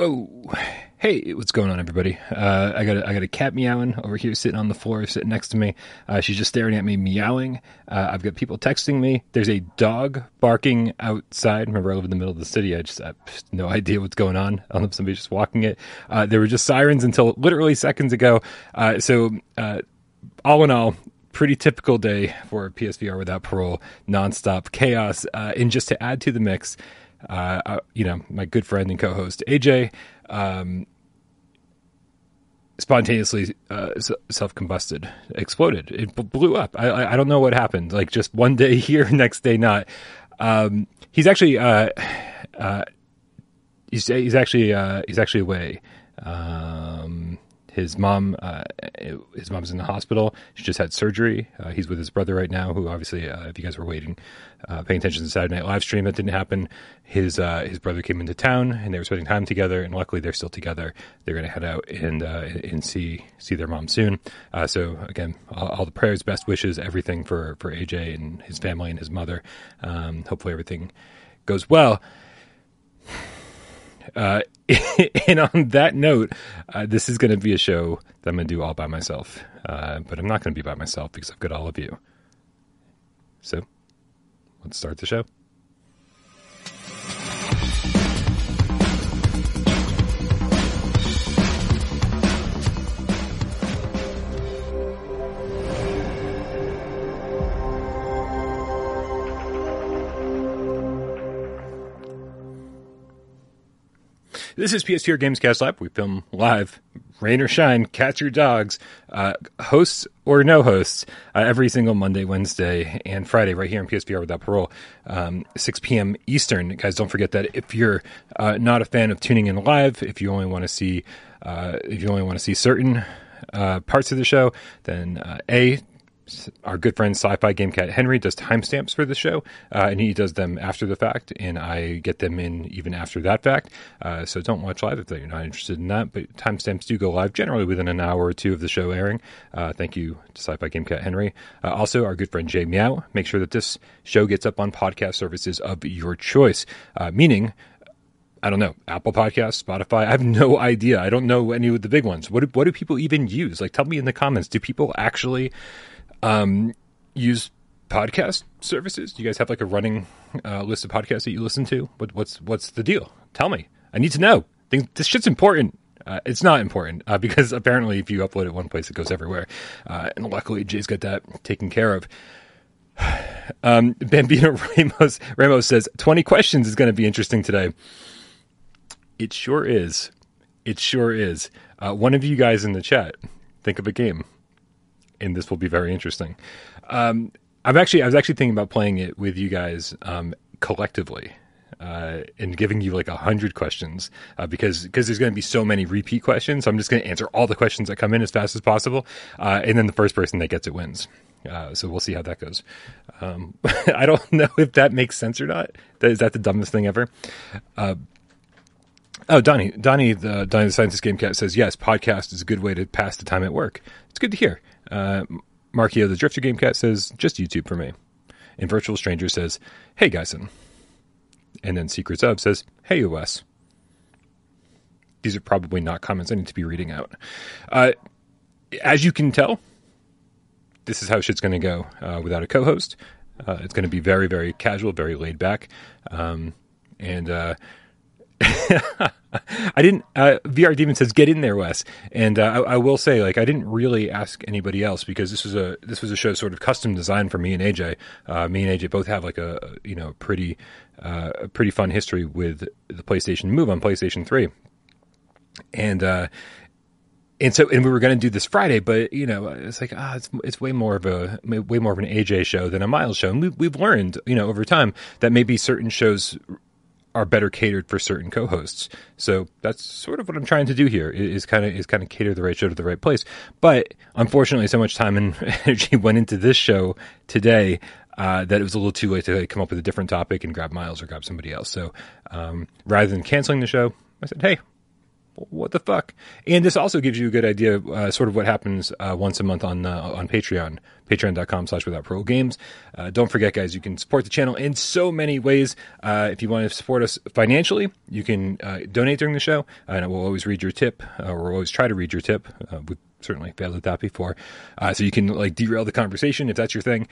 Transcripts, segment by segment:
Whoa. Hey, what's going on, everybody? Uh, I got a, I got a cat meowing over here, sitting on the floor, sitting next to me. Uh, she's just staring at me, meowing. Uh, I've got people texting me. There's a dog barking outside. Remember, I live in the middle of the city. I just have no idea what's going on. I don't know if somebody's just walking it. Uh, there were just sirens until literally seconds ago. Uh, so, uh, all in all, pretty typical day for PSVR without parole, nonstop chaos. and just to add to the mix, uh, you know, my good friend and co-host AJ, um, spontaneously uh, self-combusted, exploded. It b- blew up. I, I, don't know what happened. Like just one day here, next day not. Um, he's actually uh, uh, he's he's actually uh, he's actually away. Um, his mom, uh, his mom's in the hospital. She just had surgery. Uh, he's with his brother right now, who obviously, uh, if you guys were waiting, uh, paying attention to the Saturday Night live stream, that didn't happen. His uh, his brother came into town, and they were spending time together. And luckily, they're still together. They're going to head out and uh, and see see their mom soon. so again, all, all, the prayers, best wishes, everything for for AJ and his family and his mother. Um, hopefully, everything goes well. Uh, and on that note, uh, this is going to be a show that I'm going to do all by myself. Uh, but I'm not going to be by myself because I've got all of you. So let's start the show. This is PS4 Gamescast Live. We film live, rain or shine, cats or dogs, uh, hosts or no hosts, uh, every single Monday, Wednesday, and Friday right here on PSVR Without Parole, um, 6 p.m. Eastern. Guys, don't forget that if you're uh, not a fan of tuning in live, if you only want to see, uh, if you only want to see certain uh, parts of the show, then uh, A, our good friend Sci-Fi Game Cat Henry does timestamps for the show, uh, and he does them after the fact, and I get them in even after that fact. Uh, so don't watch live if you're not interested in that. But timestamps do go live generally within an hour or two of the show airing. Uh, thank you to Sci-Fi Game Cat Henry. Uh, also, our good friend Jay Meow. Make sure that this show gets up on podcast services of your choice, uh, meaning I don't know, Apple Podcasts, Spotify. I have no idea. I don't know any of the big ones. What do, what do people even use? Like, tell me in the comments. Do people actually um, use podcast services? Do you guys have like a running uh, list of podcasts that you listen to? What, what's what's the deal? Tell me. I need to know. This shit's important. Uh, it's not important uh, because apparently, if you upload it one place, it goes everywhere. Uh, and luckily, Jay's got that taken care of. Um, Bambino Ramos Ramos says twenty questions is going to be interesting today. It sure is. It sure is. Uh, one of you guys in the chat, think of a game and this will be very interesting. Um, I'm actually I was actually thinking about playing it with you guys um, collectively. Uh, and giving you like a hundred questions uh, because because there's going to be so many repeat questions. So I'm just going to answer all the questions that come in as fast as possible, uh, and then the first person that gets it wins. Uh, so we'll see how that goes. Um, I don't know if that makes sense or not. Is that the dumbest thing ever? Uh, oh, Donnie, Donnie, the Donnie the Scientist Game Cat says yes. Podcast is a good way to pass the time at work. It's good to hear. Uh, Markio the Drifter Game Cat says, just YouTube for me. And Virtual Stranger says, hey, Geisen. And then Secrets of says, hey, US. These are probably not comments I need to be reading out. Uh, as you can tell, this is how shit's going to go uh, without a co host. Uh, it's going to be very, very casual, very laid back. Um, and uh, I didn't. Uh, VR Demon says, "Get in there, Wes." And uh, I, I, will say, like, I didn't really ask anybody else because this was a this was a show sort of custom designed for me and AJ. Uh, me and AJ both have like a you know pretty uh, pretty fun history with the PlayStation Move on PlayStation Three, and uh, and so and we were going to do this Friday, but you know it's like ah, it's it's way more of a way more of an AJ show than a Miles show, and we, we've learned you know over time that maybe certain shows are better catered for certain co-hosts. So that's sort of what I'm trying to do here is kind of is kind of cater the right show to the right place. But unfortunately, so much time and energy went into this show today uh, that it was a little too late to come up with a different topic and grab Miles or grab somebody else. So um, rather than canceling the show, I said, "Hey, what the fuck? And this also gives you a good idea, uh, sort of what happens uh, once a month on uh, on Patreon, patreon.com slash without parole games. Uh, don't forget, guys, you can support the channel in so many ways. Uh, if you want to support us financially, you can uh, donate during the show, and we'll always read your tip, or we'll always try to read your tip. we've certainly failed at that before. so you can like derail the conversation if that's your thing.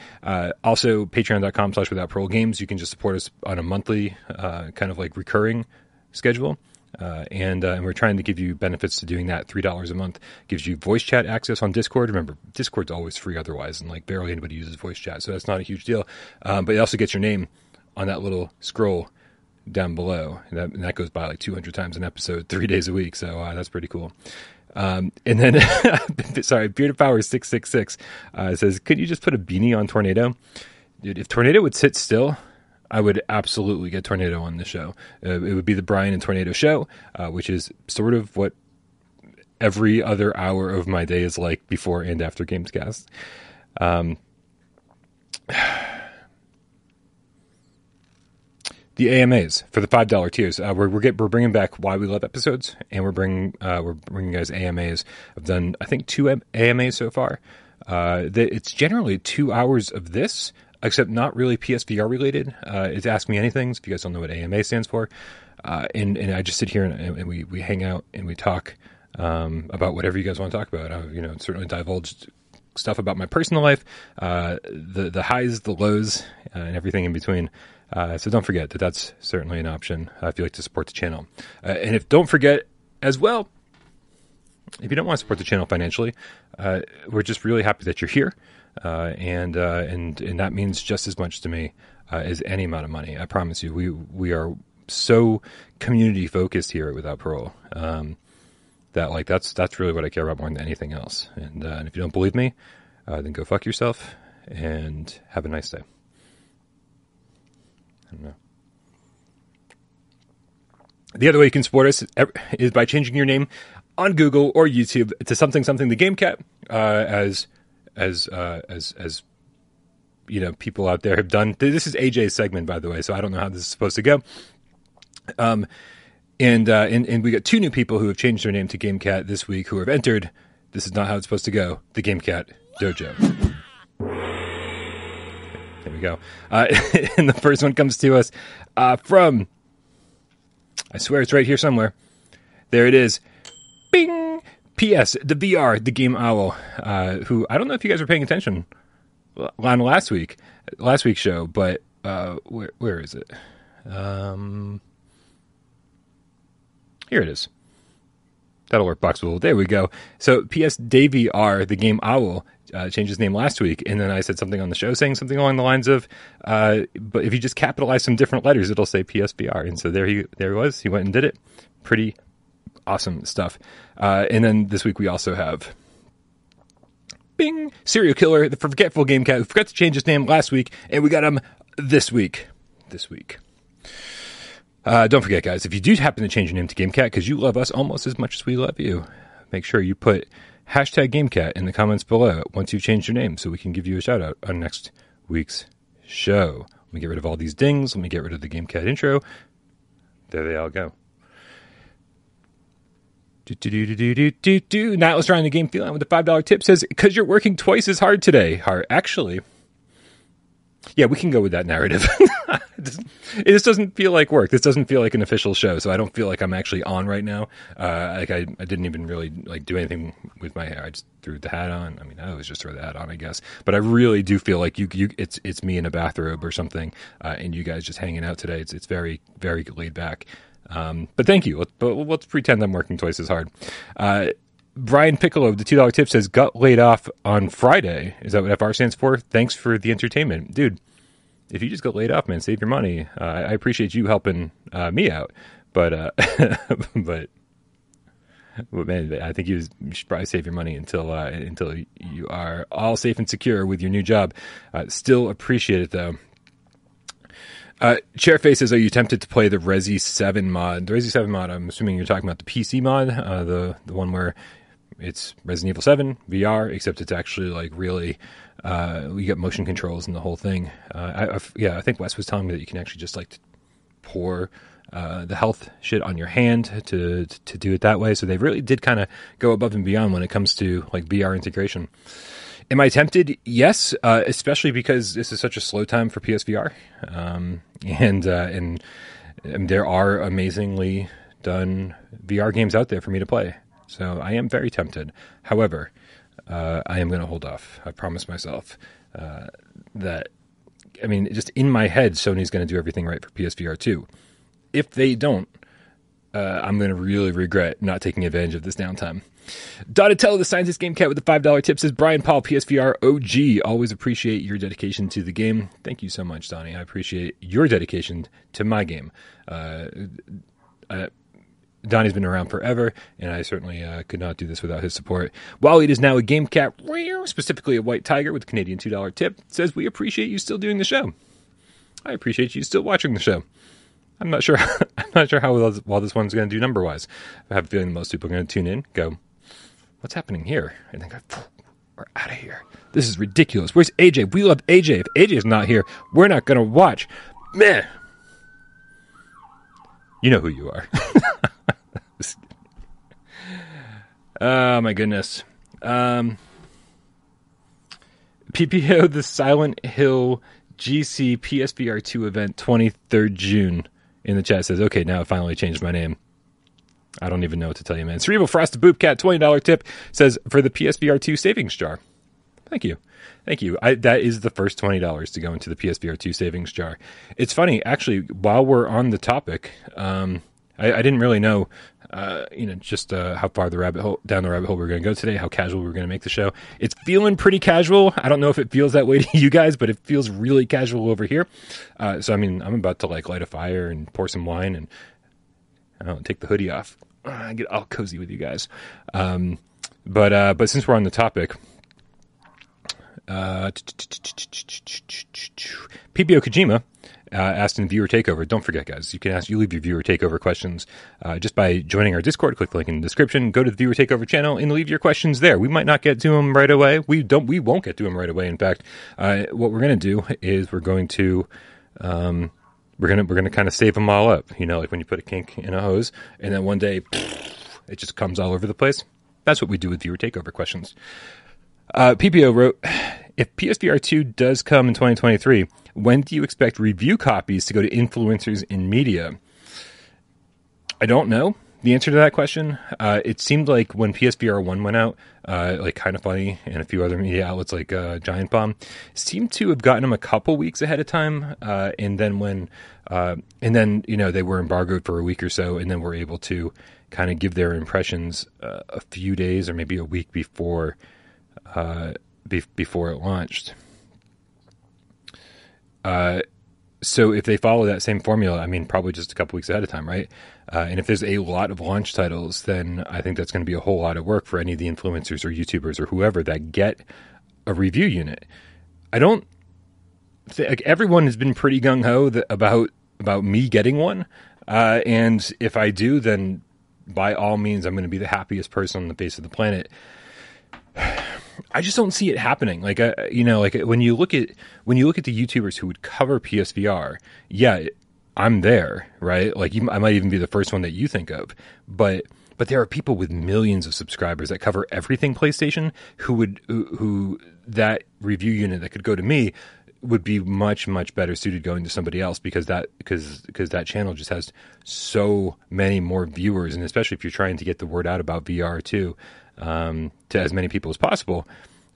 also, patreon.com slash without parole games. You can just support us on a monthly, kind of like recurring schedule. Uh, and, uh, and we're trying to give you benefits to doing that. Three dollars a month gives you voice chat access on Discord. Remember, Discord's always free otherwise, and like barely anybody uses voice chat, so that's not a huge deal. Um, but it also gets your name on that little scroll down below, and that, and that goes by like 200 times an episode, three days a week. So uh, that's pretty cool. Um, and then, sorry, Bearded Power six six six uh, says, "Could you just put a beanie on Tornado, dude? If Tornado would sit still." I would absolutely get Tornado on the show. Uh, it would be the Brian and Tornado show, uh, which is sort of what every other hour of my day is like before and after Gamescast. Um, the AMAs for the five dollar tiers. Uh, we're we're, get, we're bringing back why we love episodes, and we're bringing uh, we're bringing guys AMAs. I've done I think two AMAs so far. Uh, the, it's generally two hours of this except not really PSVR related. Uh, it's Ask Me Anything. If you guys don't know what AMA stands for, uh, and and I just sit here and, and, we we hang out and we talk um, about whatever you guys want to talk about. I, you know, certainly divulged stuff about my personal life, uh, the the highs, the lows, uh, and everything in between. Uh, so don't forget that that's certainly an option uh, if you like to support the channel. and if don't forget as well, if you don't want to support the channel financially, we're just really happy that you're here uh, and uh, and and that means just as much to me uh, as any amount of money. I promise you, we we are so community focused here at Without Parole um, that like that's that's really what I care about more than anything else. And, uh, and if you don't believe me, uh, then go fuck yourself and have a nice day. I don't know. The other way you can support us is by changing your name on Google or YouTube to something something the Game Cat uh, as as uh, as as you know people out there have done. This is AJ's segment, by the way, so I don't know how this is supposed to go. Um, and uh, and and we got two new people who have changed their name to GameCat this week who have entered. This is not how it's supposed to go. The GameCat Dojo. There we go. Uh, and the first one comes to us uh, from. I swear it's right here somewhere. There it is. Bing. P.S. The VR, the game owl, uh, who I don't know if you guys were paying attention on last week, last week's show, but uh, where where is it? Um, here it is. That'll work, box Boxable. There we go. So, P.S. Davey R, the game owl, uh, changed his name last week, and then I said something on the show saying something along the lines of, uh, "But if you just capitalize some different letters, it'll say PSBR." And so there he there he was. He went and did it. Pretty awesome stuff. Uh, and then this week we also have Bing serial killer, the forgetful game cat who forgot to change his name last week, and we got him this week. This week. Uh, don't forget, guys, if you do happen to change your name to GameCat because you love us almost as much as we love you, make sure you put hashtag GameCat in the comments below once you've changed your name so we can give you a shout out on next week's show. Let me get rid of all these dings. Let me get rid of the GameCat intro. There they all go. Do, do, do, do, do, do, do. Now let's try the game feeling with the $5 tip says, because you're working twice as hard today. Hard. Actually, yeah, we can go with that narrative. just doesn't feel like work. This doesn't feel like an official show, so I don't feel like I'm actually on right now. Uh, like I, I didn't even really like do anything with my hair. I just threw the hat on. I mean, I always just throw the hat on, I guess. But I really do feel like you, you, it's it's me in a bathrobe or something, uh, and you guys just hanging out today. It's it's very very laid back. Um, but thank you. But let's pretend I'm working twice as hard. Uh, Brian Piccolo, of the two dollar tip says, "Got laid off on Friday." Is that what FR stands for? Thanks for the entertainment, dude. If you just got laid off, man, save your money. Uh, I appreciate you helping uh, me out, but uh, but but man, I think you, should probably save your money until uh, until you are all safe and secure with your new job. Uh, still appreciate it though. Uh, Chairface says, "Are you tempted to play the Resi Seven mod? The Resi Seven mod. I'm assuming you're talking about the PC mod, uh, the the one where it's Resident Evil Seven VR, except it's actually like really uh, you get motion controls and the whole thing. Uh, I, I, yeah, I think Wes was telling me that you can actually just like pour uh, the health shit on your hand to to do it that way. So they really did kind of go above and beyond when it comes to like VR integration. Am I tempted? Yes, uh, especially because this is such a slow time for PSVR, um, and uh, and, and there are amazingly done VR games out there for me to play. So I am very tempted. However, uh, I am going to hold off. I promise myself uh, that. I mean, just in my head, Sony's going to do everything right for PSVR 2. If they don't, uh, I'm going to really regret not taking advantage of this downtime. Donatello, the scientist game cat with the $5 tip says, Brian Paul, PSVR OG, always appreciate your dedication to the game. Thank you so much, Donnie. I appreciate your dedication to my game. Uh, uh, Donnie's been around forever, and I certainly uh, could not do this without his support. While it is now a game cat, specifically a white tiger with a Canadian $2 tip, says, We appreciate you still doing the show. I appreciate you still watching the show. I'm not sure. I'm not sure how well this one's going to do number wise. I have a feeling most people are going to tune in, go, "What's happening here?" And then go, "We're out of here. This is ridiculous. Where's AJ? We love AJ. If AJ is not here, we're not going to watch." Meh. You know who you are. oh my goodness. Um, PPO the Silent Hill GC PSVR 2 event 23rd June in the chat says, okay, now I finally changed my name. I don't even know what to tell you, man. Cerebral Frosted Boopcat, $20 tip, says, for the PSVR 2 savings jar. Thank you. Thank you. I, that is the first $20 to go into the PSVR 2 savings jar. It's funny, actually, while we're on the topic, um, I, I, didn't really know uh, you know, just uh, how far the rabbit hole down the rabbit hole we're going to go today, how casual we're going to make the show. It's feeling pretty casual. I don't know if it feels that way to you guys, but it feels really casual over here. Uh, so I mean, I'm about to like light a fire and pour some wine and I don't take the hoodie off. I get all cozy with you guys. Um, but uh, but since we're on the topic, uh, PPO Kojima uh, asked in viewer takeover. Don't forget, guys, you can ask you leave your viewer takeover questions uh, just by joining our Discord. Click the link in the description. Go to the viewer takeover channel and leave your questions there. We might not get to them right away. We don't. We won't get to them right away. In fact, uh, what we're going to do is we're going to. Um, we're gonna we're gonna kind of save them all up, you know, like when you put a kink in a hose, and then one day it just comes all over the place. That's what we do with viewer takeover questions. Uh, PPO wrote, if PSVR 2 does come in 2023, when do you expect review copies to go to influencers in media? I don't know the answer to that question. Uh, it seemed like when PSVR 1 went out, uh, like Kinda Funny and a few other media outlets like uh, Giant Bomb seemed to have gotten them a couple weeks ahead of time. Uh, and then when, uh, and then, you know, they were embargoed for a week or so and then were able to kind of give their impressions uh, a few days or maybe a week before be- before it launched. So if they follow that same formula, I mean, probably just a couple weeks ahead of time, right? Uh, and if there's a lot of launch titles, then I think that's going to be a whole lot of work for any of the influencers or YouTubers or whoever that get a review unit. I don't think like, everyone has been pretty gung ho about about me getting one, uh, and if I do, then by all means, I'm going to be the happiest person on the face of the planet. I just don't see it happening. Like, uh, you know, like when you look at when you look at the YouTubers who would cover PSVR, yeah, I'm there, right? Like, you, I might even be the first one that you think of, but but there are people with millions of subscribers that cover everything PlayStation who would who, who that review unit that could go to me would be much much better suited going to somebody else because that because because that channel just has so many more viewers and especially if you're trying to get the word out about VR too um, to as many people as possible.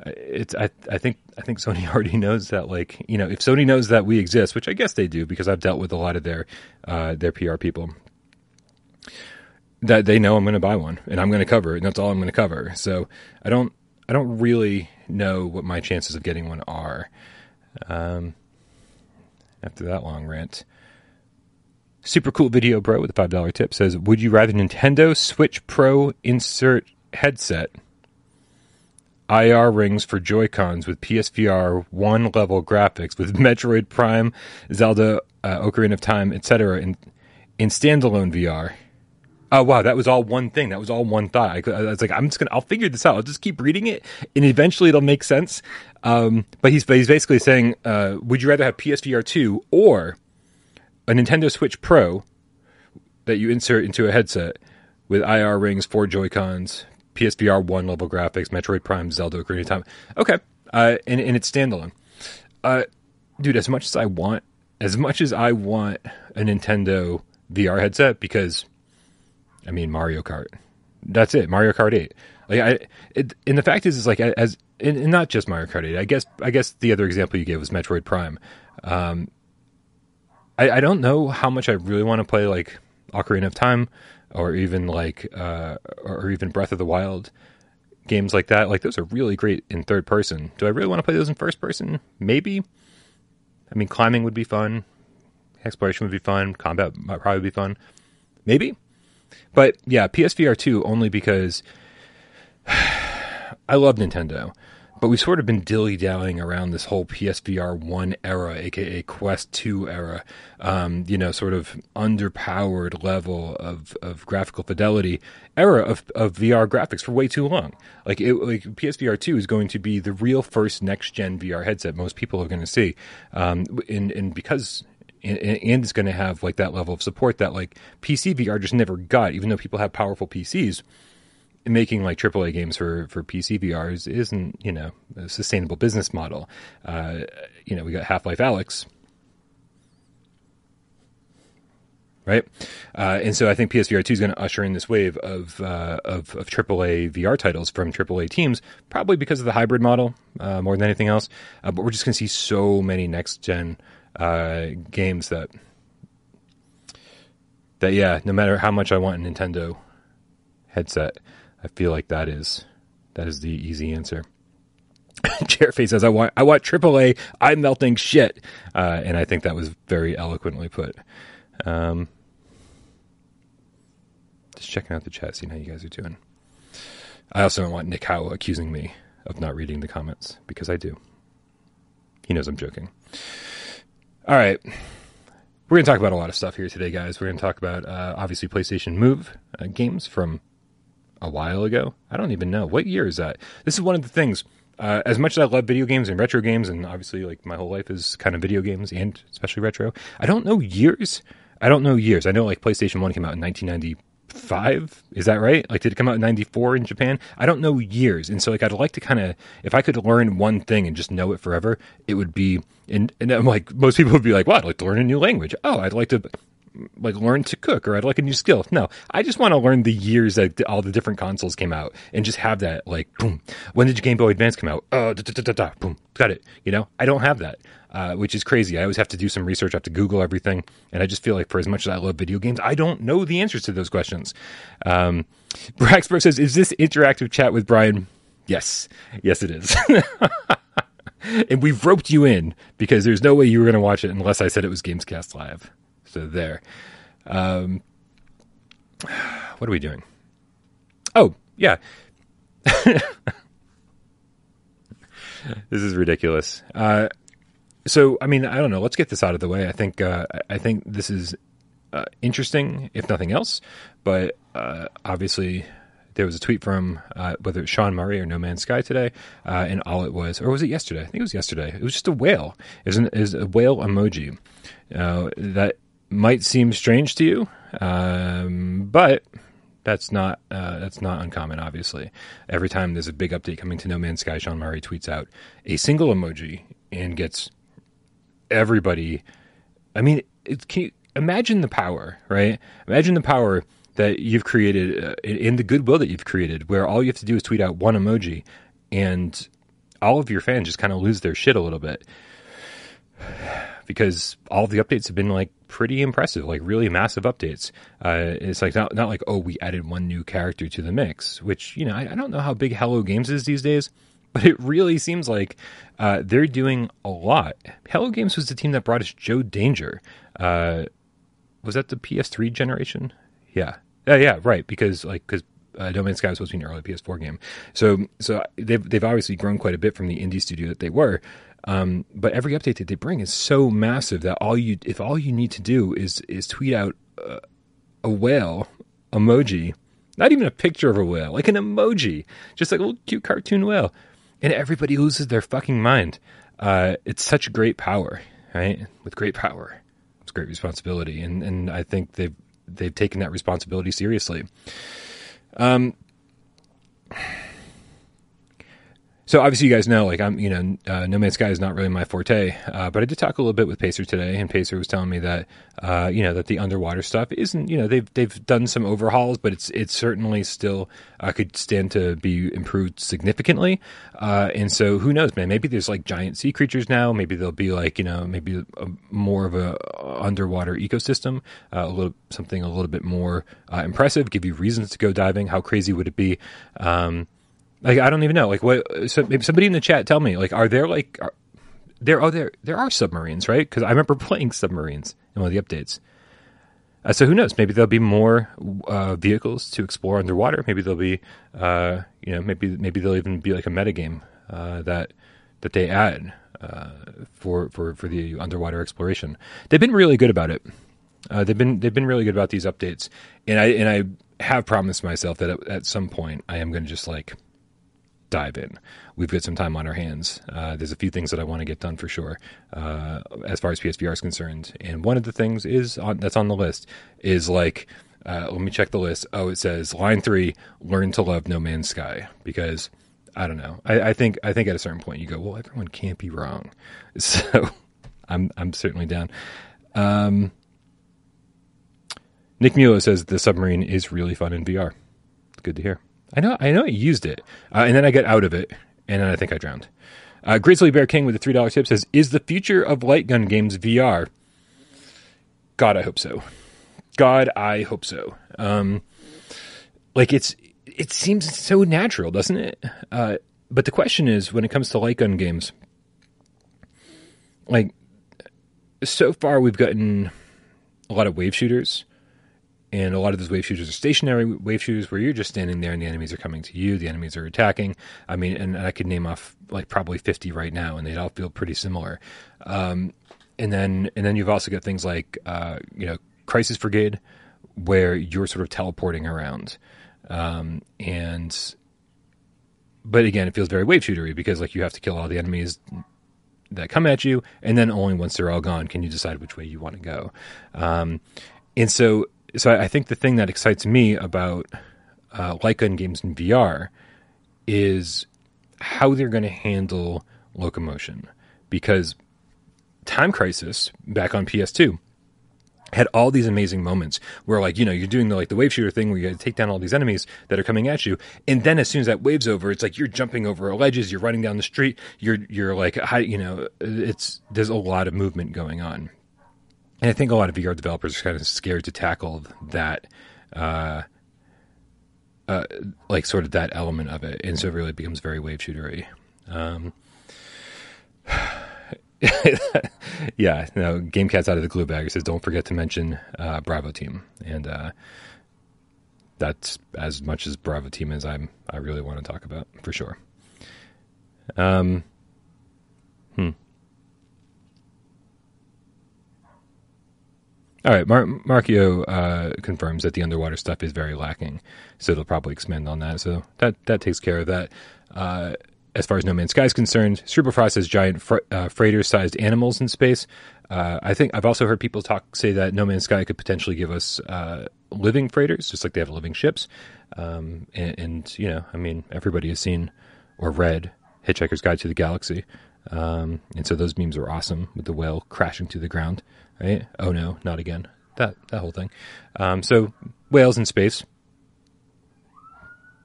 It's I I think I think Sony already knows that like you know if Sony knows that we exist, which I guess they do because I've dealt with a lot of their uh, their PR people, that they know I'm going to buy one and I'm going to cover it, and that's all I'm going to cover. So I don't I don't really know what my chances of getting one are. Um, after that long rant. Super cool video, bro, with a five dollar tip says, "Would you rather Nintendo Switch Pro insert headset, IR rings for Joy Cons with PSVR one level graphics with Metroid Prime, Zelda, uh, Ocarina of Time, etc. in in standalone VR. Oh wow, that was all one thing. That was all one thought. I, I, was like, I'm just gonna, I'll figure this out. I'll just keep reading it, and eventually it'll make sense. Um, but he's, but he's basically saying, uh, would you rather have PSVR two or a Nintendo Switch Pro that you insert into a headset with IR rings, for Joy Cons, PSVR one level graphics, Metroid Prime, Zelda, Ocarina of Time. Okay, uh, and and it's standalone. Uh, dude, as much as I want, as much as I want a Nintendo VR headset, because I mean Mario Kart, that's it, Mario Kart Eight. Like I, it, and the fact is, is like as and, and not just Mario Kart 8. I guess I guess the other example you gave was Metroid Prime. Um, I, I don't know how much I really want to play like Ocarina of Time or even like uh, or even Breath of the Wild games like that. Like those are really great in third person. Do I really want to play those in first person? Maybe. I mean, climbing would be fun. Exploration would be fun. Combat might probably be fun. Maybe. But yeah, PSVR 2 only because I love Nintendo but we've sort of been dilly dallying around this whole PSVR 1 era, aka Quest 2 era, um, you know, sort of underpowered level of, of graphical fidelity era of, of VR graphics for way too long. Like, it, like PSVR 2 is going to be the real first next gen VR headset most people are going to see. Um, and, and because and, and, it's going to have like that level of support that like PC VR just never got, even though people have powerful PCs making like AAA games for for PC VRs isn't you know a sustainable business model. Uh, you know, we got Half Life Alyx, right? Uh, and so I think PSVR two is going to usher in this wave of, uh, of of AAA VR titles from AAA teams, probably because of the hybrid model uh, more than anything else. Uh, but we're just going to see so many next gen uh, games that that yeah, no matter how much I want a Nintendo headset. I feel like that is that is the easy answer. Chairface says, "I want I want AAA. I'm melting shit," uh, and I think that was very eloquently put. Um, just checking out the chat, seeing how you guys are doing. I also don't want Nick Howe accusing me of not reading the comments because I do. He knows I'm joking. All right. We're going to talk about a lot of stuff here today, guys. We're going to talk about uh, obviously PlayStation Move uh, games from a while ago. I don't even know. What year is that? This is one of the things. Uh, as much as I love video games and retro games, and obviously, like my whole life is kind of video games and especially retro, I don't know years. I don't know years. I know like PlayStation 1 came out in 1995. Is that right? Like, did it come out in 94 in Japan? I don't know years. And so, like, I'd like to kind of, if I could learn one thing and just know it forever, it would be, and, and I'm like, most people would be like, well, I'd like to learn a new language. Oh, I'd like to like learn to cook or I'd like a new skill. No, I just want to learn the years that all the different consoles came out and just have that like boom. When did Game Boy Advance come out? Oh, da, da, da, boom, got it. You know, I don't have that, uh, which is crazy. I always have to do some research. I have to Google everything, and I just feel like for as much as I love video games, I don't know the answers to those questions. Um, Braxbro says, "Is this interactive chat with Brian?" Yes, yes, it is. and we've roped you in because there's no way you were going to watch it unless I said it was Gamescast Live. So there. Um, what are we doing? Oh, yeah. this is ridiculous. Uh, so, I mean, I don't know. Let's get this out of the way. I think uh, I think this is uh, interesting, if nothing else. But uh, obviously, there was a tweet from uh, whether it's Sean Murray or No Man's Sky today, uh, and all it was, or was it yesterday? I think it was yesterday. It was just a whale. It was, an, it was a whale emoji that might seem strange to you, um, but that's not uh, that's not uncommon. Obviously, every time there's a big update coming to No Man's Sky, Sean Murray tweets out a single emoji and gets everybody. I mean, it, can you imagine the power, right? Imagine the power that you've created uh, in the goodwill that you've created, where all you have to do is tweet out one emoji, and all of your fans just kind of lose their shit a little bit because all the updates have been like pretty impressive, like really massive updates. Uh, it's like not not like oh we added one new character to the mix, which you know I, I don't know how big Hello Games is these days, but it really seems like uh, they're doing a lot. Hello Games was the team that brought us Joe Danger. Uh, was that the PS3 generation? Yeah, yeah, right. Because like because uh, Sky was supposed to be an early PS4 game, so so they've they've obviously grown quite a bit from the indie studio that they were. Um, but every update that they bring is so massive that all you if all you need to do is is tweet out uh, a whale emoji, not even a picture of a whale, like an emoji, just like a little cute cartoon whale, and everybody loses their fucking mind. Uh, it's such great power, right? With great power, it's great responsibility, and and I think they've they've taken that responsibility seriously. Um, so obviously, you guys know, like I'm, you know, uh, No Man's Sky is not really my forte, uh, but I did talk a little bit with Pacer today, and Pacer was telling me that, uh, you know, that the underwater stuff isn't, you know, they've they've done some overhauls, but it's it's certainly still uh, could stand to be improved significantly, uh, and so who knows, man? Maybe there's like giant sea creatures now. Maybe there'll be like, you know, maybe a, more of a underwater ecosystem, uh, a little something a little bit more impressive, give you reasons to go diving. How crazy would it be? Um, like I don't even know. Like what? So maybe somebody in the chat tell me. Like, are there like are, there? Oh, there there are submarines, right? Because I remember playing submarines in one of the updates. Uh, so who knows? Maybe there'll be more uh, vehicles to explore underwater. Maybe there'll be, uh, you know, maybe maybe there'll even be like a metagame uh, that that they add uh, for for for the underwater exploration. They've been really good about it. Uh, they've been they've been really good about these updates, and I and I have promised myself that at, at some point I am going to just like dive in. We've got some time on our hands. Uh, there's a few things that I want to get done for sure, uh, as far as PSVR is concerned. And one of the things is on, that's on the list is like, uh, let me check the list. Oh, it says line three: learn to love No Man's Sky because I don't know. I, I think I think at a certain point you go, well, everyone can't be wrong. So I'm I'm certainly down. Um, Nick Mulo says the submarine is really fun in VR. It's Good to hear. I know, I know, I used it, uh, and then I got out of it, and then I think I drowned. Uh, Grizzly Bear King with a three dollar tip says, "Is the future of light gun games VR?" God, I hope so. God, I hope so. Um, like it's, it seems so natural, doesn't it? Uh, but the question is, when it comes to light gun games, like so far we've gotten a lot of wave shooters and a lot of those wave shooters are stationary wave shooters where you're just standing there and the enemies are coming to you. The enemies are attacking. I mean, and I could name off like probably 50 right now, and they'd all feel pretty similar. Um, and then and then you've also got things like uh, you know Crisis Brigade, where you're sort of teleporting around, um, and but again, it feels very wave shootery because like you have to kill all the enemies that come at you, and then only once they're all gone can you decide which way you want to go. Um, and so so I think the thing that excites me about uh, light gun games in VR is how they're going to handle locomotion. Because Time Crisis back on PS2 had all these amazing moments where like you know you're doing the like the wave shooter thing where you take down all these enemies that are coming at you and then as soon as that wave's over it's like you're jumping over ledges you're running down the street you're you're like you know it's there's a lot of movement going on and I think a lot of VR developers are kind of scared to tackle that, uh, uh, like sort of that element of it, and so it really becomes very wave shootery. Um, yeah, no, Game Cat's out of the glue bag. He says, "Don't forget to mention uh, Bravo Team," and uh, that's as much as Bravo Team as I'm. I really want to talk about for sure. Um, All right, Mar- uh, confirms that the underwater stuff is very lacking, so they'll probably expand on that. So that that takes care of that. Uh, as far as No Man's Sky is concerned, Cerebral has giant fr- uh, freighter-sized animals in space. Uh, I think I've also heard people talk say that No Man's Sky could potentially give us uh, living freighters, just like they have living ships. Um, and, and, you know, I mean, everybody has seen or read Hitchhiker's Guide to the Galaxy, um, and so those memes are awesome with the whale crashing to the ground right? Oh no, not again. That that whole thing. Um, so whales in space.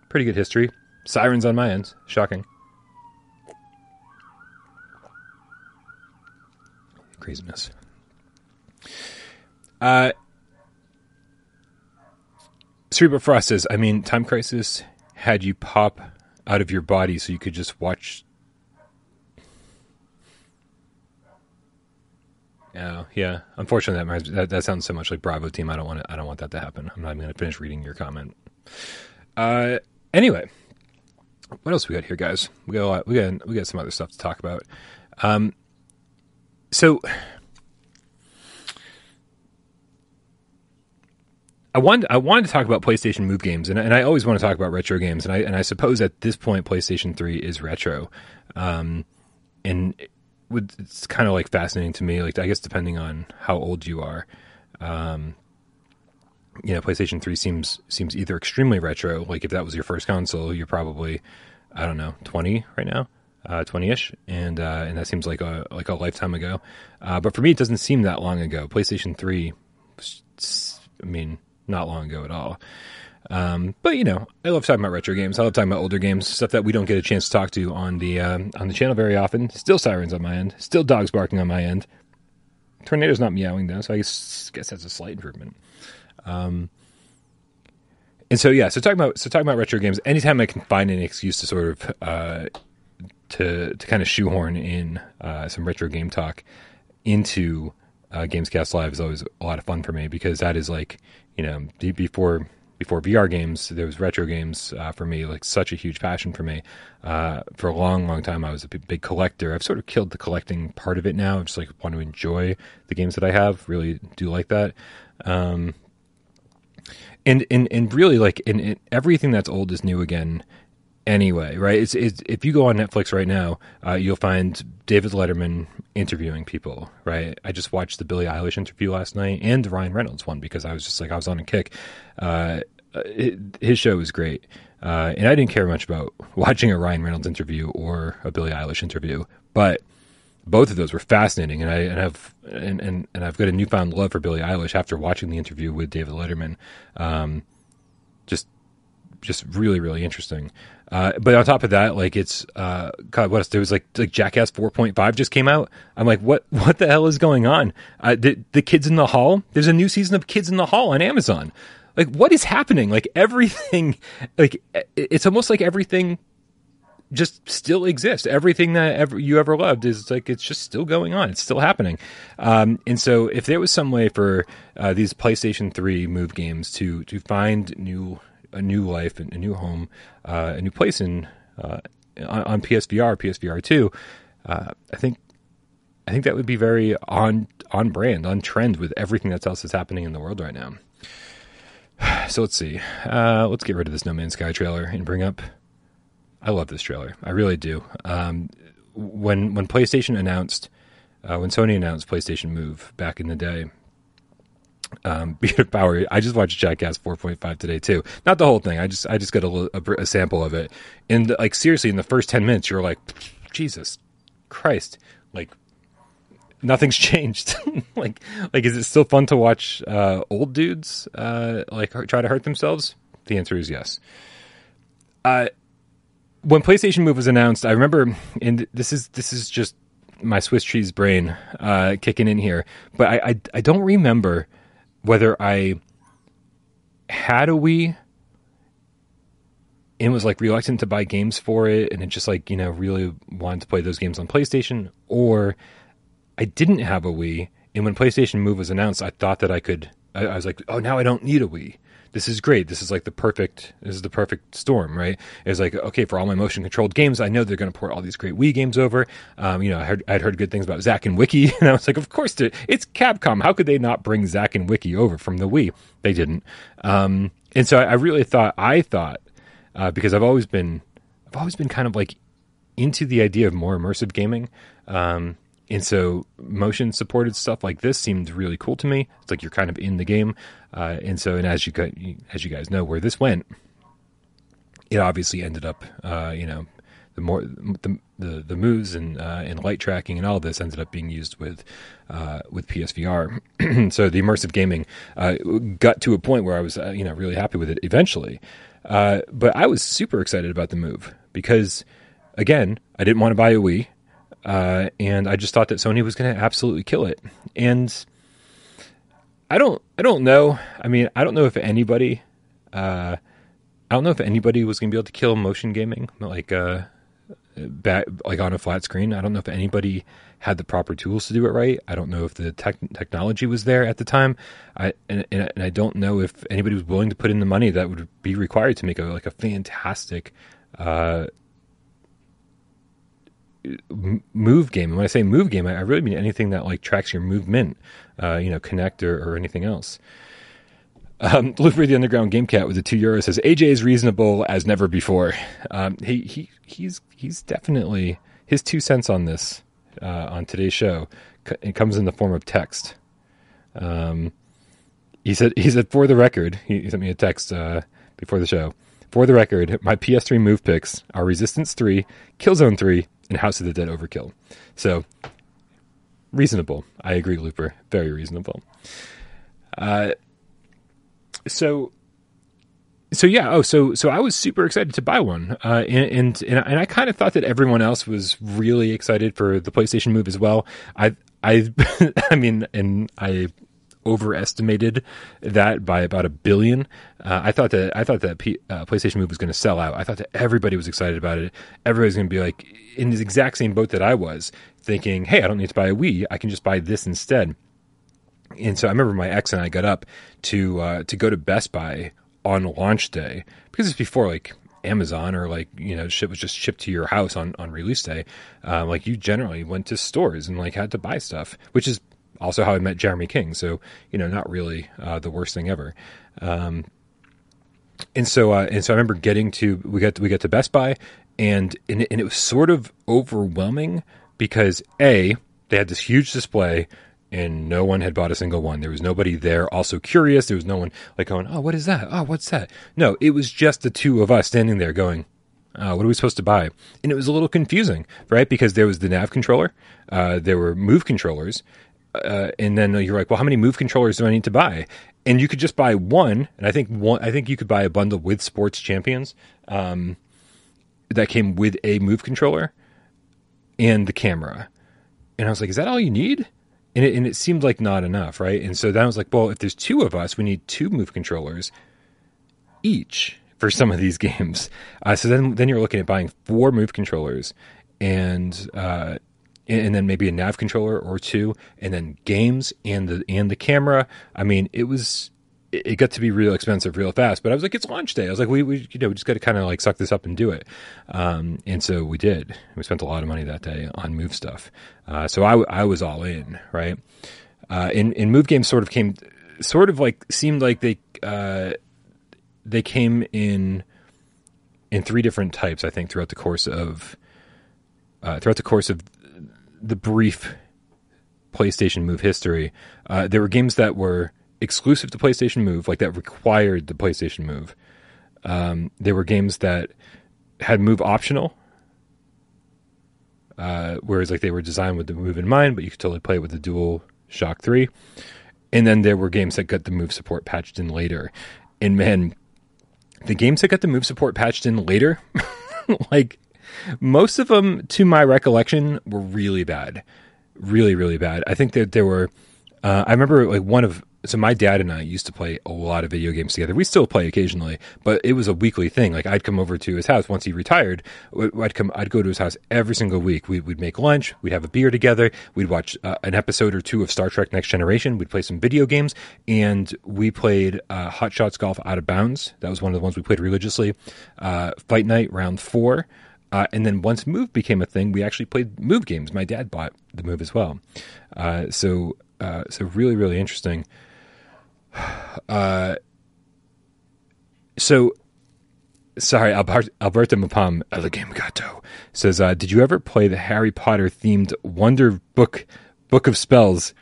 Pretty good history. Sirens on my end. Shocking. Craziness. Uh, Cerebral Frost says, I mean, Time Crisis had you pop out of your body so you could just watch Yeah, yeah. Unfortunately, that, that, that sounds so much like Bravo Team. I don't want to, I don't want that to happen. I'm not even going to finish reading your comment. Uh, anyway, what else we got here, guys? We got a lot, we got we got some other stuff to talk about. Um, so I wanted I wanted to talk about PlayStation Move games, and, and I always want to talk about retro games, and I and I suppose at this point PlayStation Three is retro, um, and would it's kind of like fascinating to me. Like I guess depending on how old you are, um, you know, PlayStation Three seems seems either extremely retro, like if that was your first console, you're probably I don't know twenty right now, Uh, twenty uh, ish, and uh, and that seems like a like a lifetime ago. Uh, but for me, it doesn't seem that long ago. PlayStation Three, I mean, not long ago at all. Um, but you know, I love talking about retro games. I love talking about older games, stuff that we don't get a chance to talk to on the uh, on the channel very often. Still sirens on my end. Still dogs barking on my end. Tornado's not meowing though, so I guess, guess that's a slight improvement. Um, and so yeah, so talking about so talking about retro games. Anytime I can find an excuse to sort of uh, to to kind of shoehorn in uh, some retro game talk into uh, Gamescast Live is always a lot of fun for me because that is like you know before before VR games, there was retro games uh, for me, like such a huge passion for me. Uh, for a long, long time, I was a big collector. I've sort of killed the collecting part of it now. I just like want to enjoy the games that I have. Really do like that. Um, and and and really like in everything that's old is new again anyway, right? It's, it's, if you go on Netflix right now, uh, you'll find David Letterman interviewing people, right? I just watched the Billie Eilish interview last night and the Ryan Reynolds one because I was just like I was on a kick. Uh, it, his show was great, uh, and I didn't care much about watching a Ryan Reynolds interview or a Billie Eilish interview, but both of those were fascinating, and I and have and, and, and I've got a newfound love for Billie Eilish after watching the interview with David Letterman. Um, just just really really interesting. Uh, but on top of that, like it's uh, God, what else? There was like like Jackass 4.5 just came out. I'm like, what what the hell is going on? Uh, the the Kids in the Hall. There's a new season of Kids in the Hall on Amazon. Like, what is happening? Like everything, like it's almost like everything just still exists. Everything that ever you ever loved is like it's just still going on. It's still happening. Um, and so, if there was some way for uh, these PlayStation Three move games to to find new a new life, and a new home, uh, a new place in uh, on, PSVR, PSVR two. Uh, I think I think that would be very on on brand, on trend with everything that's else that's happening in the world right now. So let's see. Uh, let's get rid of this No Man's Sky trailer and bring up. I love this trailer. I really do. Um, when when PlayStation announced, uh, when Sony announced PlayStation Move back in the day, um, of Power. I just watched Jackass 4.5 today too. Not the whole thing. I just I just got a, a, a sample of it. And like seriously, in the first 10 minutes, you're like, Jesus Christ, like nothing's changed. like like is it still fun to watch uh, old dudes uh, like try to hurt themselves? The answer is yes. Uh, when PlayStation Move was announced, I remember, and this is this is just my Swiss cheese brain uh, kicking in here, but I, I I don't remember whether I had a Wii and was like reluctant to buy games for it and it just like, you know, really wanted to play those games on PlayStation, or I didn't have a Wii and when PlayStation Move was announced, I thought that I could I, I was like, oh now I don't need a Wii this is great. This is like the perfect, this is the perfect storm, right? It's like, okay, for all my motion controlled games, I know they're going to port all these great Wii games over. Um, you know, I heard, I'd heard good things about Zack and Wiki, and I was like, of course, it's Capcom. How could they not bring Zack and Wiki over from the Wii? They didn't. Um, and so I, I, really thought, I thought, uh, because I've always been, I've always been kind of like into the idea of more immersive gaming. Um, and so motion supported stuff like this seemed really cool to me. It's like you're kind of in the game. Uh, and so, and as you as you guys know, where this went, it obviously ended up, uh, you know, the more the the, the moves and uh, and light tracking and all this ended up being used with uh, with PSVR. so the immersive gaming uh, got to a point where I was, uh, you know, really happy with it eventually. but I was super excited about the move because, again, I didn't want to buy a Wii. Uh, and I just thought that Sony was going to absolutely kill it. And I don't, I don't know. I mean, I don't know if anybody, uh, I don't know if anybody was going to be able to kill motion gaming like, uh, back, like on a flat screen. I don't know if anybody had the proper tools to do it right. I don't know if the tech, technology was there at the time. I and, and, I don't know if anybody was willing to put in the money that would be required to make a like a fantastic uh, move game. And when I say move game, I really mean anything that like tracks your movement, uh, you know, Kinect or, anything else. Um, Luffy the Underground Game Cat with the two euros says AJ is reasonable as never before. Um, he he he's he's definitely his two cents on this uh, on today's show. It comes in the form of text. Um, he said he said for the record, he sent me a text uh, before the show. For the record, my PS3 move picks are Resistance 3, Killzone 3, and House of the Dead Overkill. So reasonable. I agree, Looper. Very reasonable. Uh, so so yeah oh so so i was super excited to buy one uh, and, and and i kind of thought that everyone else was really excited for the playstation move as well i i i mean and i overestimated that by about a billion. Uh, i thought that i thought that P, uh, playstation move was going to sell out. I thought that everybody was excited about it. Everybody's going to be like in the exact same boat that i was thinking hey i don't need to buy a wii. I can just buy this instead. And so I remember my ex and I got up to uh, to go to Best Buy on launch day because it's before like Amazon or like you know shit was just shipped to your house on on release day. Um, like you generally went to stores and like had to buy stuff, which is also how I met Jeremy King. So you know, not really uh, the worst thing ever. Um, and so uh, and so I remember getting to we got to, we got to Best Buy and and it, and it was sort of overwhelming because a they had this huge display and no one had bought a single one. There was nobody there also curious. There was no one like going, "Oh, what is that? Oh, what's that?" No, it was just the two of us standing there going, uh, "What are we supposed to buy?" And it was a little confusing, right? Because there was the nav controller, uh, there were move controllers, uh, and then you're like, "Well, how many move controllers do I need to buy?" And you could just buy one, and I think one. I think you could buy a bundle with Sports Champions um, that came with a move controller and the camera. And I was like, "Is that all you need?" and it, and it seemed like not enough, right? And so then I was like, well, if there's two of us, we need two move controllers each for some of these games. Uh, so then then you're looking at buying four move controllers and uh, and then maybe a nav controller or two, and then games and the and the camera. I mean, it was it got to be real expensive real fast. But I was like, it's launch day. I was like, we, we you know, we just got to kind of like suck this up and do it. Um, and so we did. We spent a lot of money that day on move stuff. Uh, so I, I was all in, right? Uh, and in move games sort of came, sort of like seemed like they, uh, they came in, in three different types, I think, throughout the course of, uh, throughout the course of the brief PlayStation Move history. Uh, there were games that were exclusive to PlayStation Move, like that required the PlayStation Move. Um, there were games that had Move optional, uh, whereas like they were designed with the Move in mind, but you could totally play it with the Dual Shock Three. And then there were games that got the Move support patched in later. And man, the games that got the Move support patched in later, like most of them, to my recollection, were really bad, really really bad. I think that there were. Uh, I remember like one of so my dad and I used to play a lot of video games together. We still play occasionally, but it was a weekly thing. Like I'd come over to his house once he retired. I'd come, I'd go to his house every single week. We, would make lunch. We'd have a beer together. We'd watch uh, an episode or two of Star Trek: Next Generation. We'd play some video games, and we played uh, Hot Shots Golf Out of Bounds. That was one of the ones we played religiously. Uh, Fight Night Round Four. Uh, and then once Move became a thing, we actually played Move games. My dad bought the Move as well. Uh, so, uh, so really, really interesting. Uh, so, sorry, Albert, Alberto Mapam, El Game Gato, says, uh, Did you ever play the Harry Potter themed Wonder Book Book of Spells?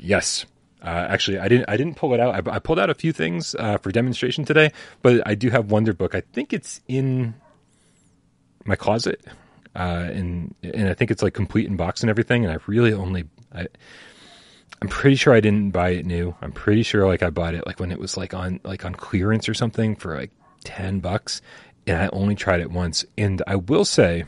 Yes. Uh, actually, I didn't. I didn't pull it out. I, I pulled out a few things uh, for demonstration today, but I do have Wonder Book. I think it's in my closet, uh, and and I think it's like complete in box and everything. And I really only I, I'm pretty sure I didn't buy it new. I'm pretty sure like I bought it like when it was like on like on clearance or something for like 10 bucks and I only tried it once. And I will say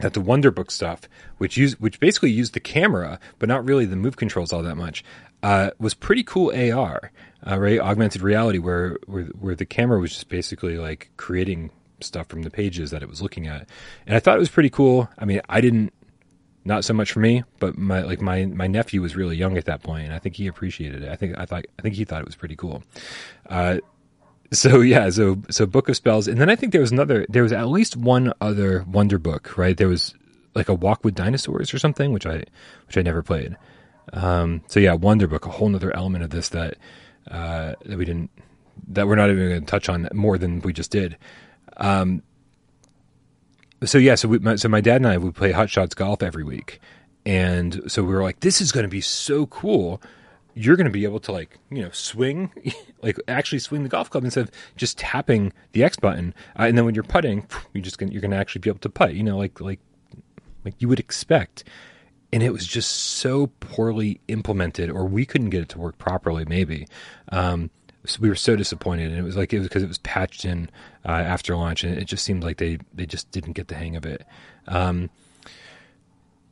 that the Wonderbook stuff, which use which basically used the camera but not really the move controls all that much, uh, was pretty cool AR, uh, right? Augmented reality, where, where where the camera was just basically like creating stuff from the pages that it was looking at, and I thought it was pretty cool. I mean, I didn't not so much for me, but my like my my nephew was really young at that point, and I think he appreciated it. I think I thought I think he thought it was pretty cool. Uh, so yeah, so so Book of Spells, and then I think there was another. There was at least one other Wonder Book, right? There was like a Walk with Dinosaurs or something, which I which I never played. Um, so yeah, Wonder Book, a whole other element of this that uh, that we didn't that we're not even going to touch on more than we just did. Um, so yeah, so we, my, so my dad and I would play Hot Shots golf every week, and so we were like, this is going to be so cool. you're going to be able to like you know swing like actually swing the golf club instead of just tapping the X button. Uh, and then when you're putting you're just gonna you're gonna actually be able to putt you know like like like you would expect. And it was just so poorly implemented or we couldn't get it to work properly maybe. Um, we were so disappointed and it was like it was because it was patched in uh, after launch and it just seemed like they they just didn't get the hang of it um,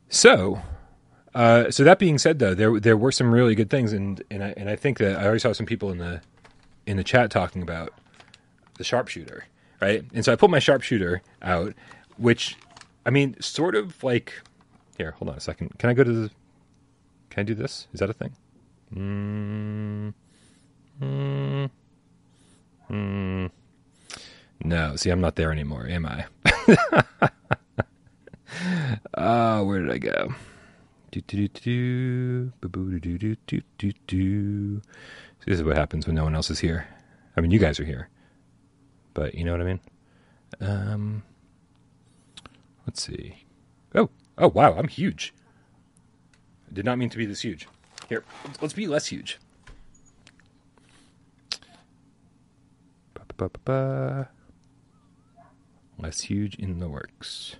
so uh, so that being said, though, there there were some really good things, and and I and I think that I already saw some people in the in the chat talking about the sharpshooter, right? And so I pulled my sharpshooter out, which I mean, sort of like here. Hold on a second. Can I go to the? Can I do this? Is that a thing? Mm, Mm. Mm. No, see, I'm not there anymore, am I? uh, where did I go? This is what happens when no one else is here. I mean, you guys are here, but you know what I mean. Um, let's see. Oh, oh, wow, I'm huge. I did not mean to be this huge. Here, let's be less huge. Ba, ba, ba, ba. Less huge in the works.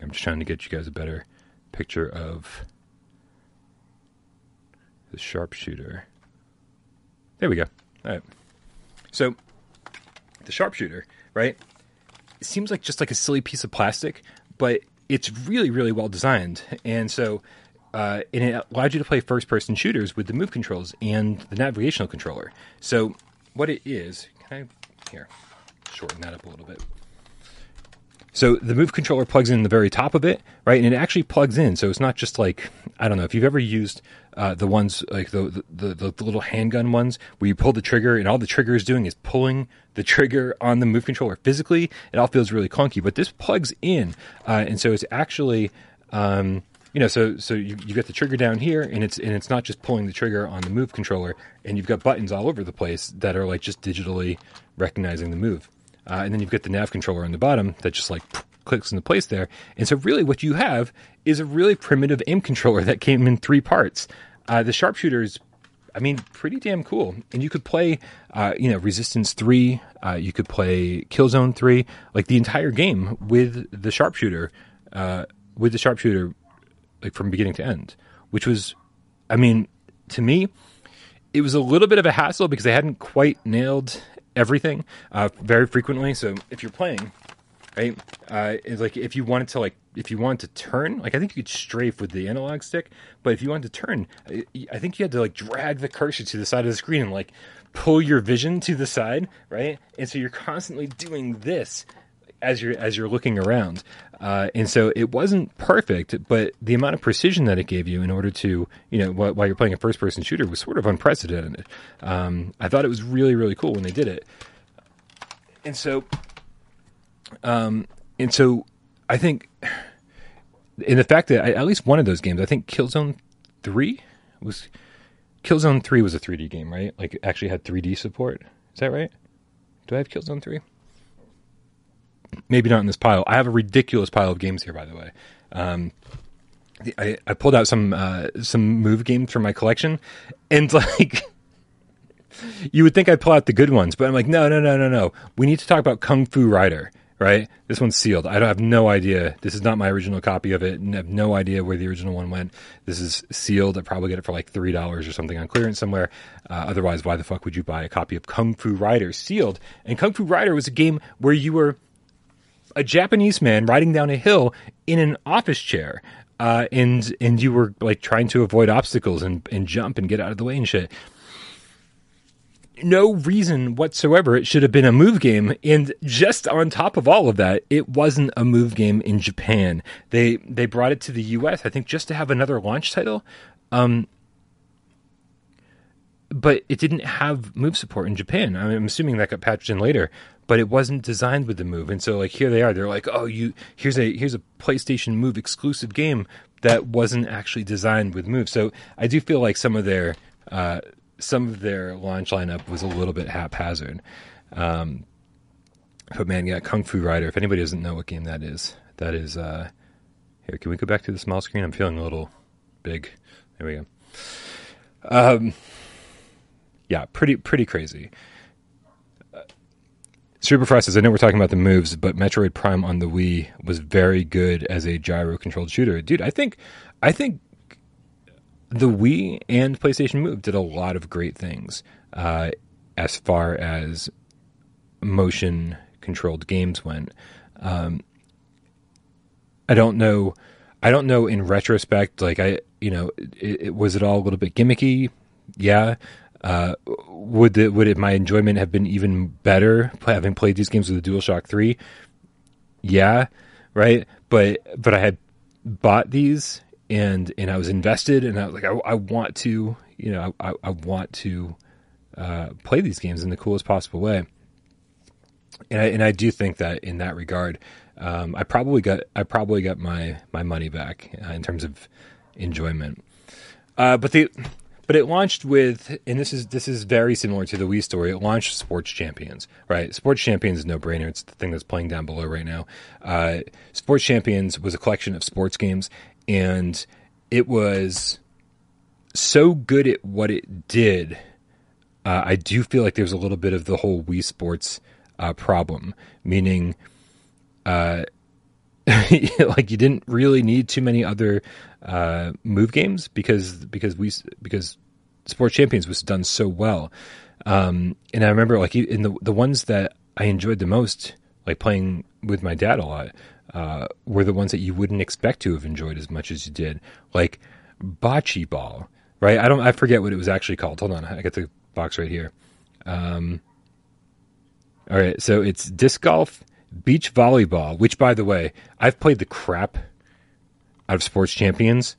I'm just trying to get you guys a better picture of the sharpshooter. There we go. All right. So the sharpshooter, right? It seems like just like a silly piece of plastic, but it's really, really well designed. And so uh, and it allowed you to play first person shooters with the move controls and the navigational controller. So what it is, can I here shorten that up a little bit? So the move controller plugs in the very top of it, right? And it actually plugs in. So it's not just like I don't know if you've ever used uh, the ones like the, the, the the little handgun ones where you pull the trigger and all the trigger is doing is pulling the trigger on the move controller physically. It all feels really clunky, but this plugs in, uh, and so it's actually. Um, you know, so so you, you get the trigger down here, and it's and it's not just pulling the trigger on the move controller, and you've got buttons all over the place that are like just digitally recognizing the move. Uh, and then you've got the nav controller on the bottom that just like clicks into place there. And so, really, what you have is a really primitive aim controller that came in three parts. Uh, the sharpshooter is, I mean, pretty damn cool. And you could play, uh, you know, Resistance 3, uh, you could play Killzone 3, like the entire game with the sharpshooter, uh, with the sharpshooter, like from beginning to end, which was, I mean, to me, it was a little bit of a hassle because they hadn't quite nailed everything uh, very frequently. So if you're playing, right, uh, it's like if you wanted to like if you wanted to turn, like I think you could strafe with the analog stick, but if you wanted to turn, I think you had to like drag the cursor to the side of the screen and like pull your vision to the side, right? And so you're constantly doing this as you're as you're looking around. Uh, and so it wasn't perfect, but the amount of precision that it gave you in order to, you know, while, while you're playing a first person shooter was sort of unprecedented. Um, I thought it was really, really cool when they did it. And so, um, and so I think in the fact that I, at least one of those games, I think Killzone 3 was, Killzone 3 was a 3D game, right? Like it actually had 3D support. Is that right? Do I have Killzone 3? Maybe not in this pile. I have a ridiculous pile of games here, by the way. Um, I, I pulled out some uh, some move games from my collection, and like you would think I'd pull out the good ones, but I'm like, no, no, no, no, no. We need to talk about Kung Fu Rider, right? This one's sealed. I don't have no idea. This is not my original copy of it, and I have no idea where the original one went. This is sealed. I probably get it for like three dollars or something on clearance somewhere. Uh, otherwise, why the fuck would you buy a copy of Kung Fu Rider sealed? And Kung Fu Rider was a game where you were a Japanese man riding down a hill in an office chair. Uh, and and you were like trying to avoid obstacles and, and jump and get out of the way and shit. No reason whatsoever it should have been a move game. And just on top of all of that, it wasn't a move game in Japan. They they brought it to the U.S. I think just to have another launch title. Um, but it didn't have move support in Japan. I'm assuming that got patched in later but it wasn't designed with the move. And so like here they are, they're like, oh, you here's a here's a PlayStation Move exclusive game that wasn't actually designed with move. So I do feel like some of their uh, some of their launch lineup was a little bit haphazard. Um, but man, yeah, Kung Fu Rider. If anybody doesn't know what game that is, that is. Uh, here, can we go back to the small screen? I'm feeling a little big. There we go. Um, yeah, pretty pretty crazy. Superfrost I know we're talking about the moves, but Metroid Prime on the Wii was very good as a gyro controlled shooter. Dude, I think I think the Wii and PlayStation Move did a lot of great things uh, as far as motion controlled games went. Um, I don't know. I don't know in retrospect. Like I, you know, it, it, was it all a little bit gimmicky? Yeah. Uh, would the, would it, my enjoyment have been even better having played these games with the DualShock Three? Yeah, right. But but I had bought these and and I was invested, and I was like, I, I want to, you know, I, I want to uh, play these games in the coolest possible way. And I, and I do think that in that regard, um, I probably got I probably got my my money back uh, in terms of enjoyment. Uh, but the but it launched with and this is this is very similar to the Wii story. It launched Sports Champions, right? Sports Champions is no brainer. It's the thing that's playing down below right now. Uh, Sports Champions was a collection of sports games, and it was so good at what it did. Uh, I do feel like there's a little bit of the whole Wii Sports uh, problem, meaning uh, like you didn't really need too many other uh, move games because because we because Sports Champions was done so well. Um, and I remember like in the the ones that I enjoyed the most, like playing with my dad a lot, uh, were the ones that you wouldn't expect to have enjoyed as much as you did, like bocce ball. Right? I don't. I forget what it was actually called. Hold on, I got the box right here. Um, all right, so it's disc golf, beach volleyball, which, by the way, I've played the crap out of sports champions,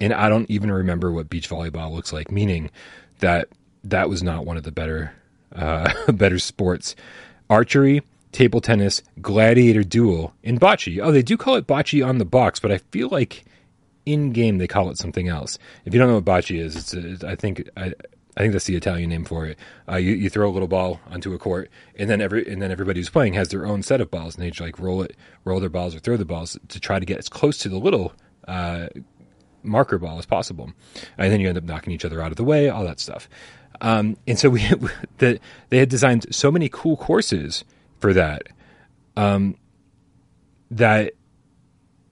and I don't even remember what beach volleyball looks like. Meaning that that was not one of the better uh, better sports. Archery, table tennis, gladiator duel, and bocce. Oh, they do call it bocce on the box, but I feel like in game they call it something else. If you don't know what bocce is, it's, it's I think I, I think that's the Italian name for it. Uh, you, you throw a little ball onto a court, and then every and then everybody who's playing has their own set of balls, and they just like roll it, roll their balls or throw the balls to try to get as close to the little uh, marker ball as possible. And then you end up knocking each other out of the way, all that stuff. Um, and so we the, they had designed so many cool courses for that um, that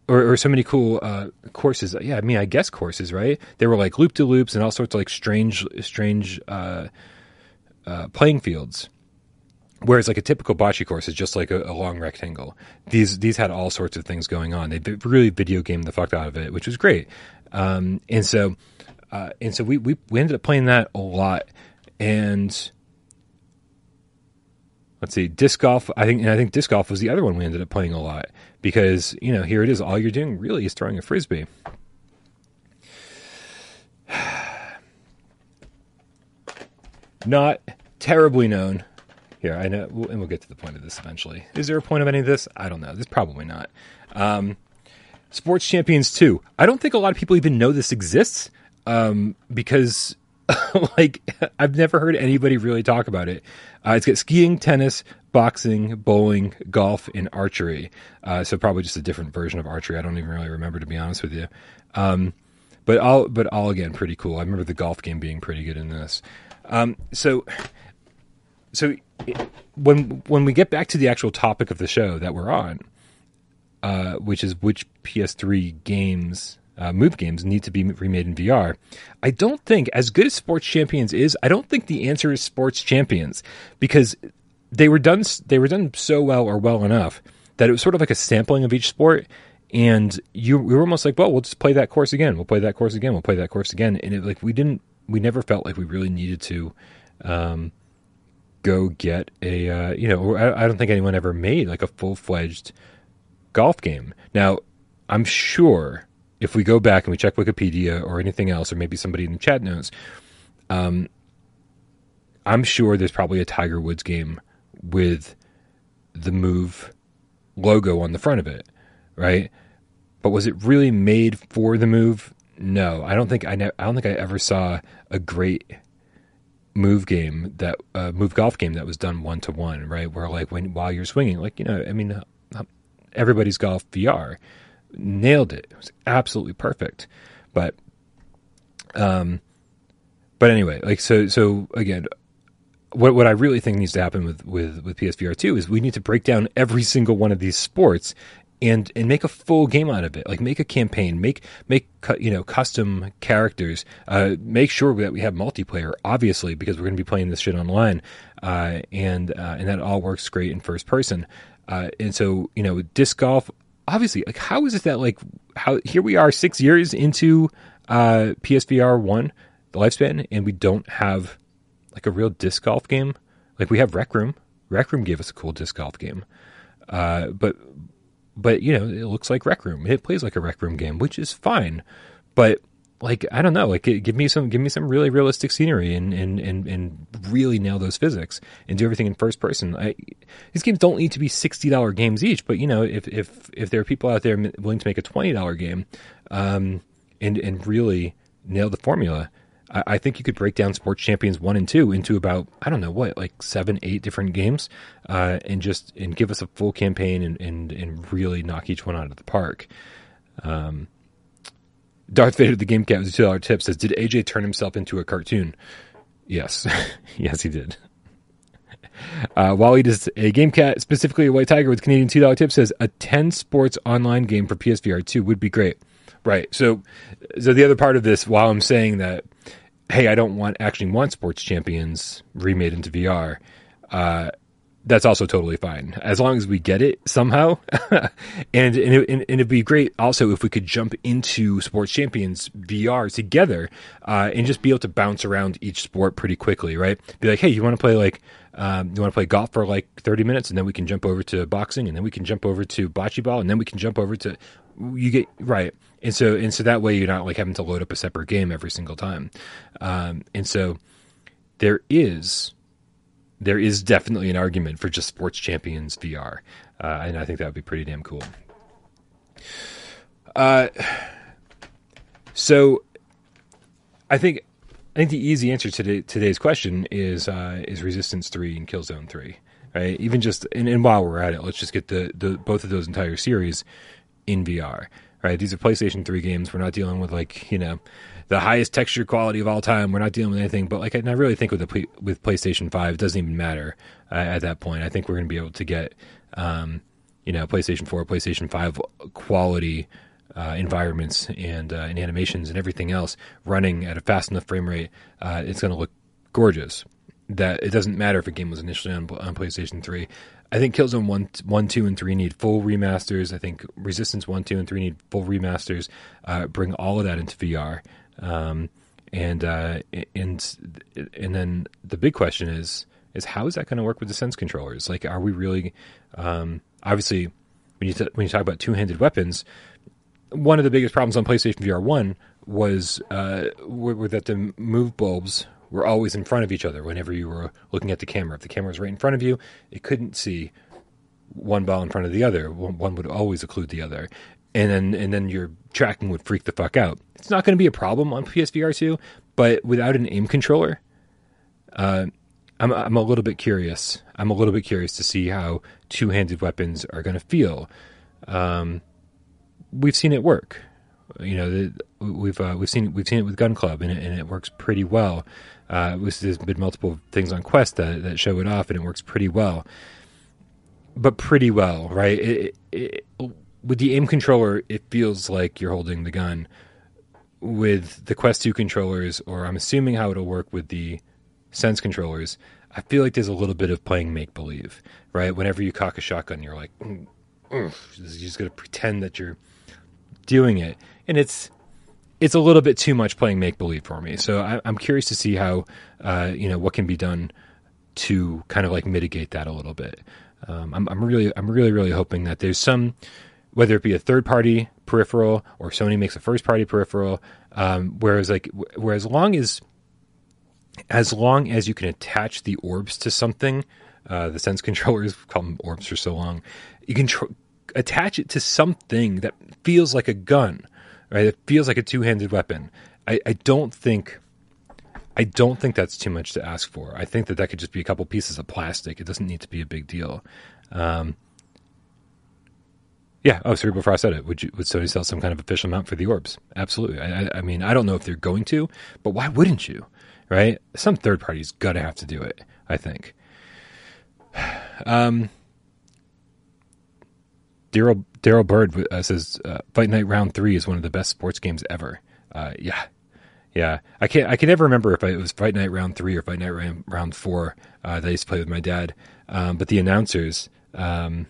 or, or so many cool uh, courses. Yeah, I mean, I guess courses, right? They were like loop de loops and all sorts of like strange, strange uh, uh, playing fields. Whereas like a typical bocce course is just like a, a, long rectangle. These these had all sorts of things going on. They really video gamed the fuck out of it, which was great. Um, and so uh, and so we, we we ended up playing that a lot. And let's see, disc golf. I think and I think disc golf was the other one we ended up playing a lot because you know here it is all you're doing really is throwing a frisbee. Not terribly known. Here i know and we'll get to the point of this eventually. Is there a point of any of this? I don't know. There's probably not. Um, sports champions 2 i don't think a lot of people even know this exists um, because like I've never heard anybody really talk about it. Uh, it's got skiing, tennis, boxing, bowling, golf, and archery. Uh, so probably just a different version of archery. I don't even really remember to be honest with you. Um, but all but all again pretty cool. I remember the golf game being pretty good in this. Um, so so when when we get back to the actual topic of the show that we're on, uh, which is which PS3 games uh, move games need to be remade in VR. I don't think, as good as Sports Champions is, I don't think the answer is Sports Champions because they were done. They were done so well or well enough that it was sort of like a sampling of each sport. And you, we were almost like, well, we'll just play that course again. We'll play that course again. We'll play that course again. And it, like we didn't, we never felt like we really needed to um, go get a, uh, you know, I, I don't think anyone ever made like a full fledged golf game. Now, I'm sure if we go back and we check Wikipedia or anything else, or maybe somebody in the chat knows, um, I'm sure there's probably a Tiger Woods game with the move logo on the front of it, right? But was it really made for the move? No, I don't think I. Ne- I don't think I ever saw a great move game that uh, move golf game that was done one to one, right? Where like when while you're swinging, like you know, I mean, everybody's golf VR nailed it. It was absolutely perfect. But Um, but anyway, like so so again, what what I really think needs to happen with with with PSVR two is we need to break down every single one of these sports and and make a full game out of it. Like make a campaign, make make you know custom characters. Uh, make sure that we have multiplayer, obviously, because we're going to be playing this shit online, uh, and uh, and that all works great in first person. Uh, and so you know, disc golf. Obviously, like how is it that like how here we are six years into uh, PSVR one, the lifespan, and we don't have like a real disc golf game. Like we have Rec Room. Rec Room gave us a cool disc golf game, uh, but but you know it looks like Rec Room. It plays like a Rec Room game, which is fine. But like I don't know, like give me some give me some really realistic scenery and and and, and really nail those physics and do everything in first person. I, these games don't need to be sixty dollar games each, but you know if if if there are people out there willing to make a twenty dollar game, um, and and really nail the formula. I, think you could break down Sports Champions one and two into about I don't know what like seven, eight different games, uh, and just and give us a full campaign and, and and really knock each one out of the park. Um, Darth Vader, the game cat, with two dollar tip says, "Did AJ turn himself into a cartoon?" Yes, yes, he did. Uh, Wally does a game cat, specifically a white tiger with Canadian two dollar tip, says a ten sports online game for PSVR two would be great. Right. So, so the other part of this, while I'm saying that, hey, I don't want actually want Sports Champions remade into VR, uh, that's also totally fine as long as we get it somehow. and and, it, and, it'd be great also if we could jump into Sports Champions VR together uh, and just be able to bounce around each sport pretty quickly, right? Be like, hey, you want to play like um, you want to play golf for like 30 minutes and then we can jump over to boxing and then we can jump over to bocce ball and then we can jump over to you get right. And so and so that way you're not like having to load up a separate game every single time. Um, and so there is there is definitely an argument for just sports champions vr uh, and i think that would be pretty damn cool. Uh, so i think i think the easy answer to today's question is uh, is resistance 3 and killzone 3 right? Even just and, and while we're at it let's just get the, the both of those entire series in VR. Right? These are PlayStation 3 games. We're not dealing with like, you know, the highest texture quality of all time. We're not dealing with anything, but like, I really think with the with PlayStation 5, it doesn't even matter uh, at that point. I think we're going to be able to get, um, you know, PlayStation 4, PlayStation 5 quality uh, environments and uh, and animations and everything else running at a fast enough frame rate. Uh, it's going to look gorgeous. That it doesn't matter if a game was initially on, on PlayStation 3. I think Killzone 1, 1, 2, and 3 need full remasters. I think Resistance 1, 2, and 3 need full remasters. Uh, bring all of that into VR. Um, and uh, and and then the big question is is how is that going to work with the sense controllers? Like, are we really? Um, obviously, when you t- when you talk about two handed weapons, one of the biggest problems on PlayStation VR One was uh, were, were that the move bulbs were always in front of each other whenever you were looking at the camera. If the camera was right in front of you, it couldn't see one ball in front of the other. One would always occlude the other. And then and then your tracking would freak the fuck out. It's not going to be a problem on PSVR 2, but without an aim controller, uh, I'm I'm a little bit curious. I'm a little bit curious to see how two-handed weapons are going to feel. Um, we've seen it work. You know, we've uh, we've seen we've seen it with Gun Club, and it, and it works pretty well. Uh, there's been multiple things on Quest that, that show it off, and it works pretty well. But pretty well, right? It, it, with the aim controller, it feels like you're holding the gun. With the Quest 2 controllers, or I'm assuming how it'll work with the Sense controllers, I feel like there's a little bit of playing make believe, right? Whenever you cock a shotgun, you're like, mm, mm, you're just going to pretend that you're doing it. And it's it's a little bit too much playing make believe for me. So I, am curious to see how uh, you know what can be done to kind of like mitigate that a little bit. Um, I'm, I'm, really I'm really really hoping that there's some whether it be a third party peripheral or Sony makes a first party peripheral. Um, whereas like whereas long as as long as you can attach the orbs to something, uh, the sense controllers call them orbs for so long, you can tr- attach it to something that feels like a gun right? It feels like a two-handed weapon. I, I don't think I don't think that's too much to ask for. I think that that could just be a couple pieces of plastic. It doesn't need to be a big deal. Um, Yeah. Oh, sorry. Before I said it. Would you, would Sony sell some kind of official mount for the orbs? Absolutely. I, I mean, I don't know if they're going to, but why wouldn't you? Right? Some third party's got to have to do it. I think. Um, Daryl Daryl Bird uh, says uh, Fight Night Round Three is one of the best sports games ever. Uh, yeah, yeah. I can't. I can never remember if it was Fight Night Round Three or Fight Night Round, round Four uh, that I used to play with my dad. Um, but the announcers, um,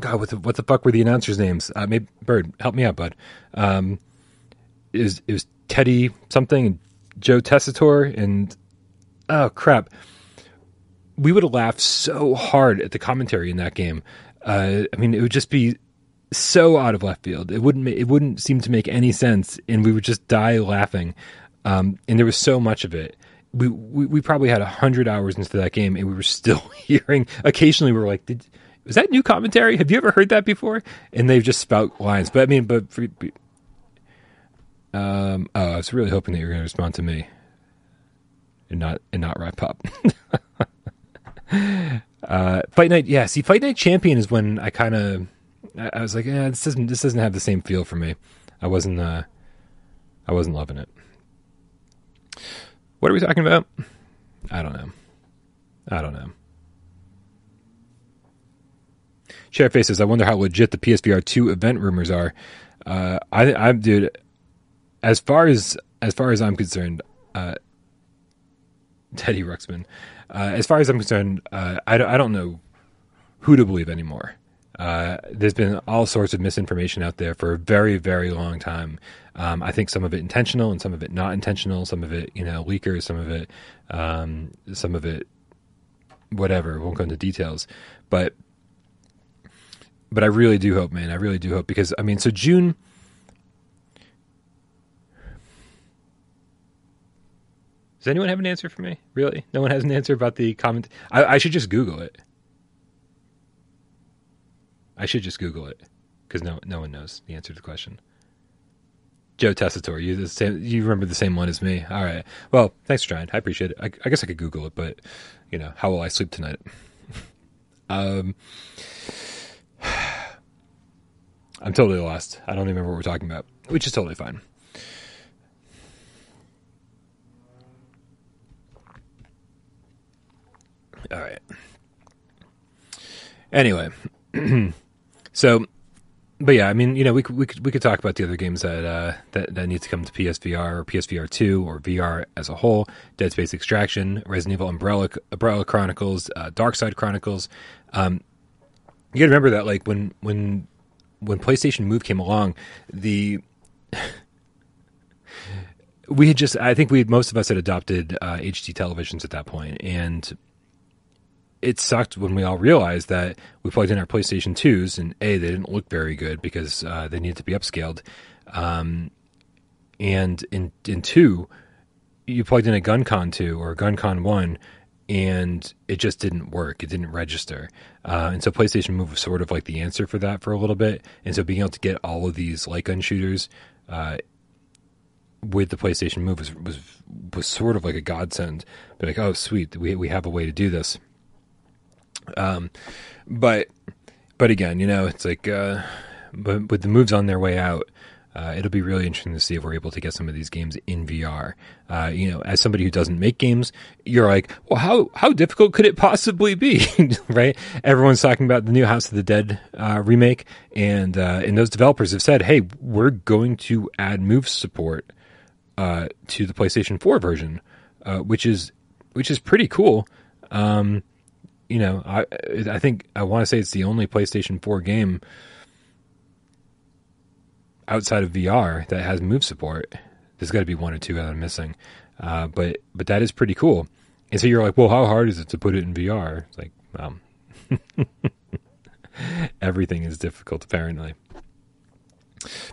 God, what the what the fuck were the announcers' names? Uh, maybe Bird, help me out, bud. Um, it was it was Teddy something, and Joe Tessitore, and oh crap we would have laughed so hard at the commentary in that game. Uh, I mean, it would just be so out of left field. It wouldn't it wouldn't seem to make any sense, and we would just die laughing. Um, and there was so much of it. We we, we probably had hundred hours into that game, and we were still hearing. Occasionally, we were like, Did, "Was that new commentary? Have you ever heard that before?" And they've just spout lines. But I mean, but for, um, oh, I was really hoping that you were going to respond to me, and not and not wrap up. uh, Fight Night, yeah. See, Fight Night Champion is when I kind of, I, I, was like, yeah, this doesn't, this doesn't have the same feel for me. I wasn't, uh, I wasn't loving it. What are we talking about? I don't know. I don't know. Sheriff says, I wonder how legit the PSVR 2 event rumors are. Uh, I, I'm, dude, as far as, as far as I'm concerned, uh, Teddy Ruxpin, uh, as far as I'm concerned, uh, I, don't, I don't know who to believe anymore. Uh, there's been all sorts of misinformation out there for a very, very long time. Um, I think some of it intentional and some of it not intentional. Some of it, you know, leakers. Some of it, um, some of it, whatever. Won't go into details, but but I really do hope, man. I really do hope because I mean, so June Does anyone have an answer for me? Really? No one has an answer about the comment. I, I should just Google it. I should just Google it because no no one knows the answer to the question. Joe Tessitore, you the same, you remember the same one as me. All right. Well, thanks for trying. I appreciate it. I, I guess I could Google it, but you know, how will I sleep tonight? um, I'm totally lost. I don't even remember what we're talking about, which is totally fine. All right. Anyway, so, but yeah, I mean, you know, we could we could we could talk about the other games that uh, that that need to come to PSVR or PSVR two or VR as a whole: Dead Space Extraction, Resident Evil Umbrella Umbrella Chronicles, uh, Dark Side Chronicles. Um, you got to remember that, like when when when PlayStation Move came along, the we had just I think we most of us had adopted uh, HD televisions at that point, and it sucked when we all realized that we plugged in our PlayStation 2s and A, they didn't look very good because uh, they needed to be upscaled. Um, and in, in two, you plugged in a GunCon 2 or a GunCon 1 and it just didn't work. It didn't register. Uh, and so PlayStation Move was sort of like the answer for that for a little bit. And so being able to get all of these light gun shooters uh, with the PlayStation Move was, was was sort of like a godsend. But like, oh, sweet, we we have a way to do this. Um, but but again, you know, it's like uh, but with the moves on their way out, uh, it'll be really interesting to see if we're able to get some of these games in VR. Uh, you know, as somebody who doesn't make games, you're like, well, how how difficult could it possibly be, right? Everyone's talking about the new House of the Dead uh, remake, and uh, and those developers have said, hey, we're going to add move support uh, to the PlayStation 4 version, uh, which is which is pretty cool. Um, you know, I I think I want to say it's the only PlayStation 4 game outside of VR that has move support. There's got to be one or two that I'm missing, uh, but but that is pretty cool. And so you're like, well, how hard is it to put it in VR? It's like, um, everything is difficult apparently.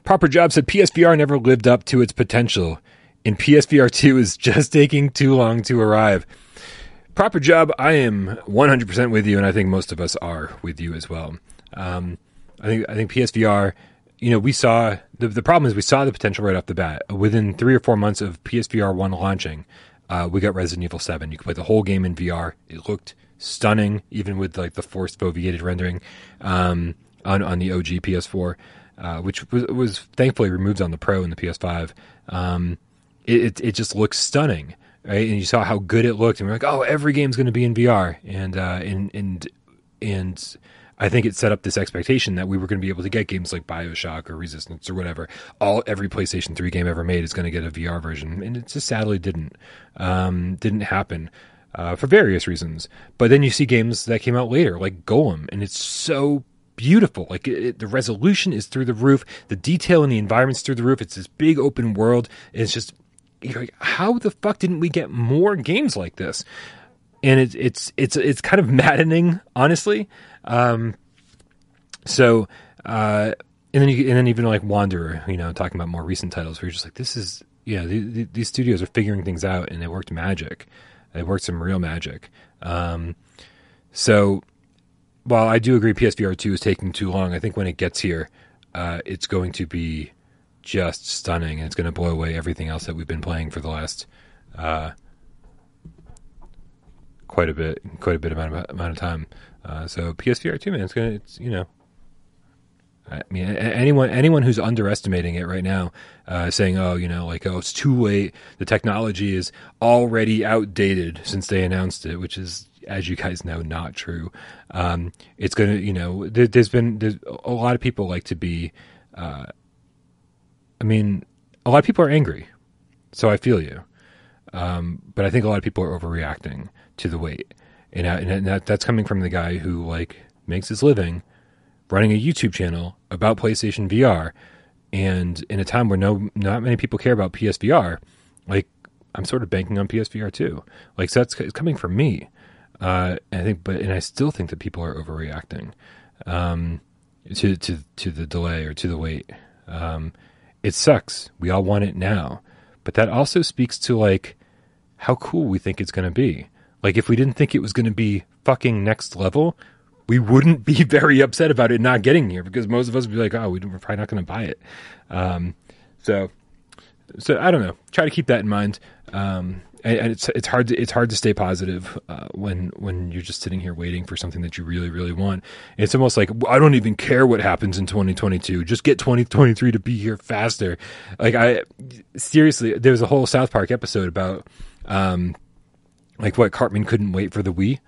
Proper Job said PSVR never lived up to its potential, and PSVR 2 is just taking too long to arrive proper job. I am 100% with you, and I think most of us are with you as well. Um, I think I think PSVR. You know, we saw the the problem is we saw the potential right off the bat. Within three or four months of PSVR one launching, uh, we got Resident Evil Seven. You could play the whole game in VR. It looked stunning, even with like the forced foveated rendering. Um, on on the OG PS4, uh, which was, was thankfully removed on the Pro and the PS5. Um, it, it, it just looks stunning, right? And you saw how good it looked, and we're like, oh, every game's going to be in VR, and uh, and and and I think it set up this expectation that we were going to be able to get games like Bioshock or Resistance or whatever. All every PlayStation 3 game ever made is going to get a VR version, and it just sadly didn't. Um, didn't happen uh, for various reasons. But then you see games that came out later, like Golem, and it's so beautiful. Like it, it, the resolution is through the roof, the detail in the environments through the roof. It's this big open world. It's just you know, how the fuck didn't we get more games like this? And it's it's it's it's kind of maddening, honestly. Um, so, uh, and then you, and then even like Wanderer, you know, talking about more recent titles where you're just like, this is, yeah, the, the, these studios are figuring things out and they worked magic. They worked some real magic. Um, so while I do agree PSVR 2 is taking too long, I think when it gets here, uh, it's going to be just stunning and it's going to blow away everything else that we've been playing for the last, uh, quite a bit, quite a bit amount of, amount of time. Uh, so PSVR two, man, it's gonna, it's you know, I mean, anyone anyone who's underestimating it right now, uh, saying, "Oh, you know, like oh, it's too late. The technology is already outdated since they announced it," which is, as you guys know, not true. Um, it's gonna, you know, there, has been there's, a lot of people like to be. Uh, I mean, a lot of people are angry, so I feel you. Um, but I think a lot of people are overreacting to the wait and, and that, that's coming from the guy who like makes his living running a YouTube channel about PlayStation VR, and in a time where no not many people care about PSVR, like I'm sort of banking on PSVR too. Like so that's it's coming from me. Uh, I think, but and I still think that people are overreacting um, to to to the delay or to the wait. Um, it sucks. We all want it now, but that also speaks to like how cool we think it's going to be. Like if we didn't think it was going to be fucking next level, we wouldn't be very upset about it not getting here because most of us would be like, oh, we're probably not going to buy it. Um, so, so I don't know. Try to keep that in mind. Um, and, it's it's hard to it's hard to stay positive uh, when when you're just sitting here waiting for something that you really really want. It's almost like I don't even care what happens in 2022. Just get 2023 to be here faster. Like I seriously, there was a whole South Park episode about. Um, like what Cartman couldn't wait for the Wii.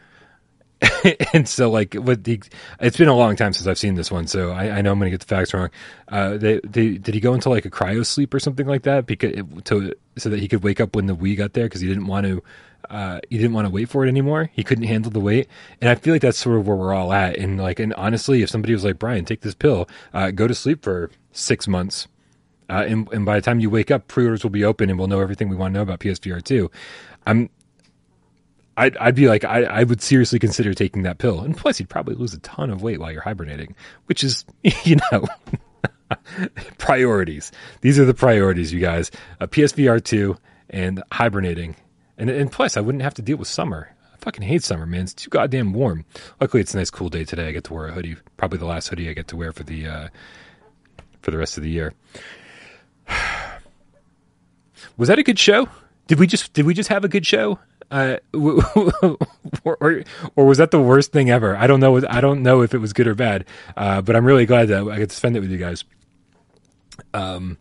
and so like what the it's been a long time since I've seen this one, so I, I know I'm to get the facts wrong. Uh, they, they, did he go into like a cryo sleep or something like that because to so that he could wake up when the Wii got there because he didn't want to uh, he didn't want to wait for it anymore. He couldn't handle the wait, and I feel like that's sort of where we're all at. And like, and honestly, if somebody was like Brian, take this pill, uh, go to sleep for six months. Uh, and, and by the time you wake up, pre-orders will be open, and we'll know everything we want to know about PSVR two. I'm I'd, I'd be like, I, I would seriously consider taking that pill. And plus, you'd probably lose a ton of weight while you're hibernating, which is, you know, priorities. These are the priorities, you guys. A PSVR 2 and hibernating. And, and plus, I wouldn't have to deal with summer. I fucking hate summer, man. It's too goddamn warm. Luckily, it's a nice, cool day today. I get to wear a hoodie. Probably the last hoodie I get to wear for the, uh, for the rest of the year. Was that a good show? Did we just did we just have a good show? Uh, or, or, was that the worst thing ever? I don't know. I don't know if it was good or bad. Uh, but I'm really glad that I to spend it with you guys. Um,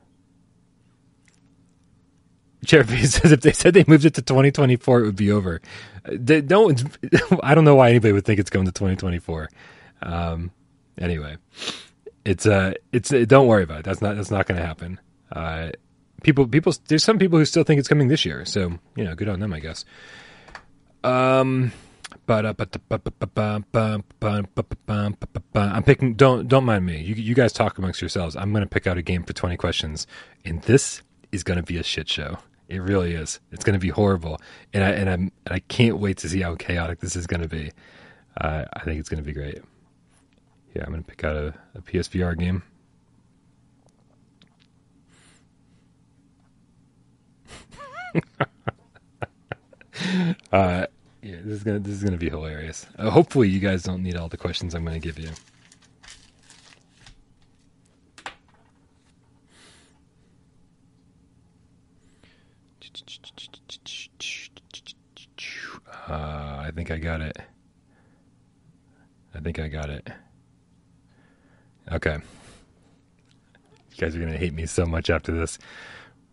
says if they said they moved it to 2024, it would be over. They don't. I don't know why anybody would think it's going to 2024. Um, anyway, it's uh, it's uh, don't worry about it. That's not that's not going to happen. Uh, people people there's some people who still think it's coming this year. So you know, good on them, I guess. Um, I'm picking. Don't don't mind me. You you guys talk amongst yourselves. I'm going to pick out a game for 20 questions, and this is going to be a shit show. It really is. It's going to be horrible, and I and I'm and I can't wait to see how chaotic this is going to be. Uh, I think it's going to be great. Yeah, I'm going to pick out a, a PSVR game. uh, yeah, this is gonna this is gonna be hilarious. Uh, hopefully, you guys don't need all the questions I'm gonna give you. Uh, I think I got it. I think I got it. Okay. You guys are going to hate me so much after this.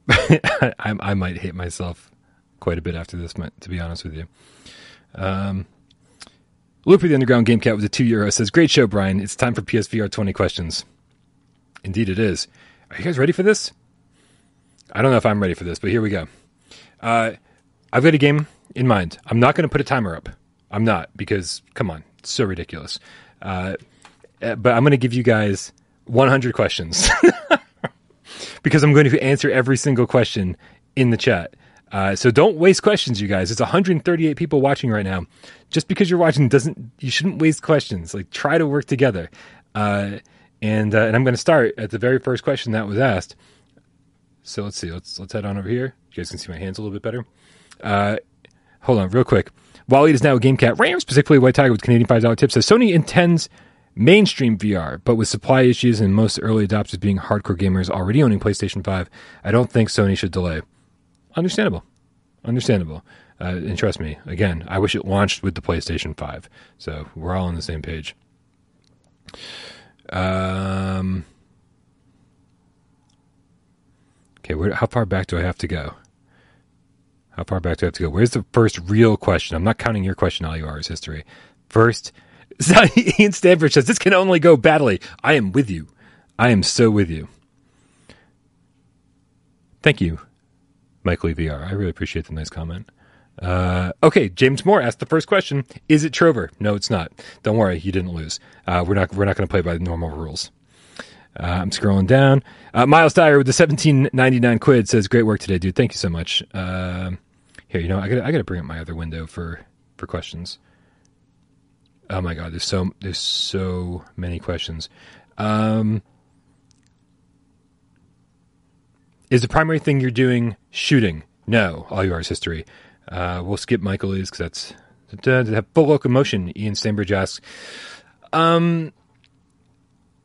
I, I might hate myself quite a bit after this, to be honest with you. Um, Looper the Underground Game Cat with a two euro says, Great show, Brian. It's time for PSVR 20 questions. Indeed, it is. Are you guys ready for this? I don't know if I'm ready for this, but here we go. Uh, I've got a game in mind. I'm not going to put a timer up. I'm not because come on, it's so ridiculous. Uh, uh but I'm going to give you guys 100 questions because I'm going to answer every single question in the chat. Uh, so don't waste questions, you guys. It's 138 people watching right now. Just because you're watching doesn't you shouldn't waste questions. Like try to work together. Uh, and uh, and I'm going to start at the very first question that was asked. So let's see. Let's let's head on over here. You guys can see my hands a little bit better. Uh, hold on, real quick. Wally is now a GameCat Ram, specifically White Tiger with Canadian $5 tip, says Sony intends mainstream VR, but with supply issues and most early adopters being hardcore gamers already owning PlayStation 5, I don't think Sony should delay. Understandable. Understandable. Uh, and trust me, again, I wish it launched with the PlayStation 5. So we're all on the same page. Um, okay, where, how far back do I have to go? How far back do I have to go? Where's the first real question? I'm not counting your question, all you are is history. First, Ian Stanford says, This can only go badly. I am with you. I am so with you. Thank you, Michael VR. I really appreciate the nice comment. Uh, okay, James Moore asked the first question: Is it Trover? No, it's not. Don't worry, you didn't lose. Uh, we're not we're not going to play by the normal rules. Uh, I'm scrolling down. Uh, Miles Dyer with the 17.99 quid says, "Great work today, dude. Thank you so much." Uh, here, you know, I got I got to bring up my other window for for questions. Oh my god, there's so there's so many questions. Um, is the primary thing you're doing shooting? No, all yours history. Uh, we'll skip Michael is because that's full locomotion. Ian Stanbridge asks. Um,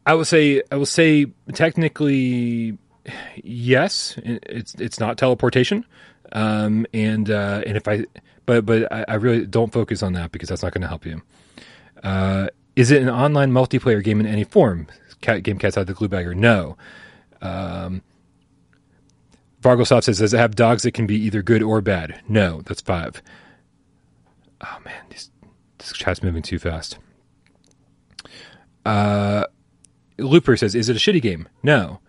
I will say I will say technically yes. It's it's not teleportation. Um, and uh, and if I but but I, I really don't focus on that because that's not going to help you. Uh, is it an online multiplayer game in any form? Cat, game Cats out of the glue bagger? No. Um, Vargosoft says, does it have dogs that can be either good or bad? No, that's five. Oh man, this, this chat's moving too fast. Uh, Looper says, is it a shitty game? No.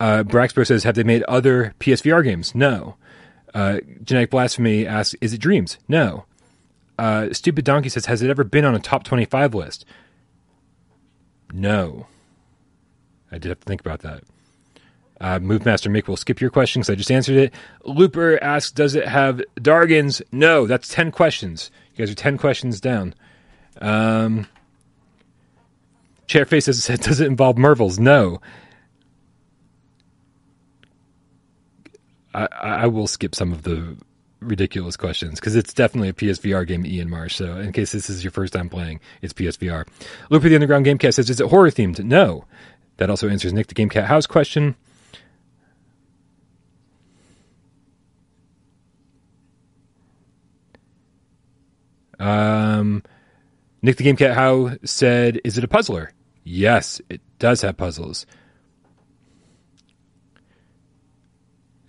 Uh, Braxbro says, have they made other PSVR games? No. Uh, Genetic Blasphemy asks, is it Dreams? No. Uh, Stupid Donkey says, has it ever been on a top 25 list? No. I did have to think about that. Uh, Move Master Mick will skip your question because I just answered it. Looper asks, does it have Dargans? No, that's 10 questions. You guys are 10 questions down. Um, Chairface says, does it involve Mervils? No. I, I will skip some of the ridiculous questions because it's definitely a PSVR game, Ian Marsh. So, in case this is your first time playing, it's PSVR. Looper the Underground Gamecast says, is it horror themed? No. That also answers Nick the Gamecat House question. Um, Nick the Gamecat How said, "Is it a puzzler?" Yes, it does have puzzles.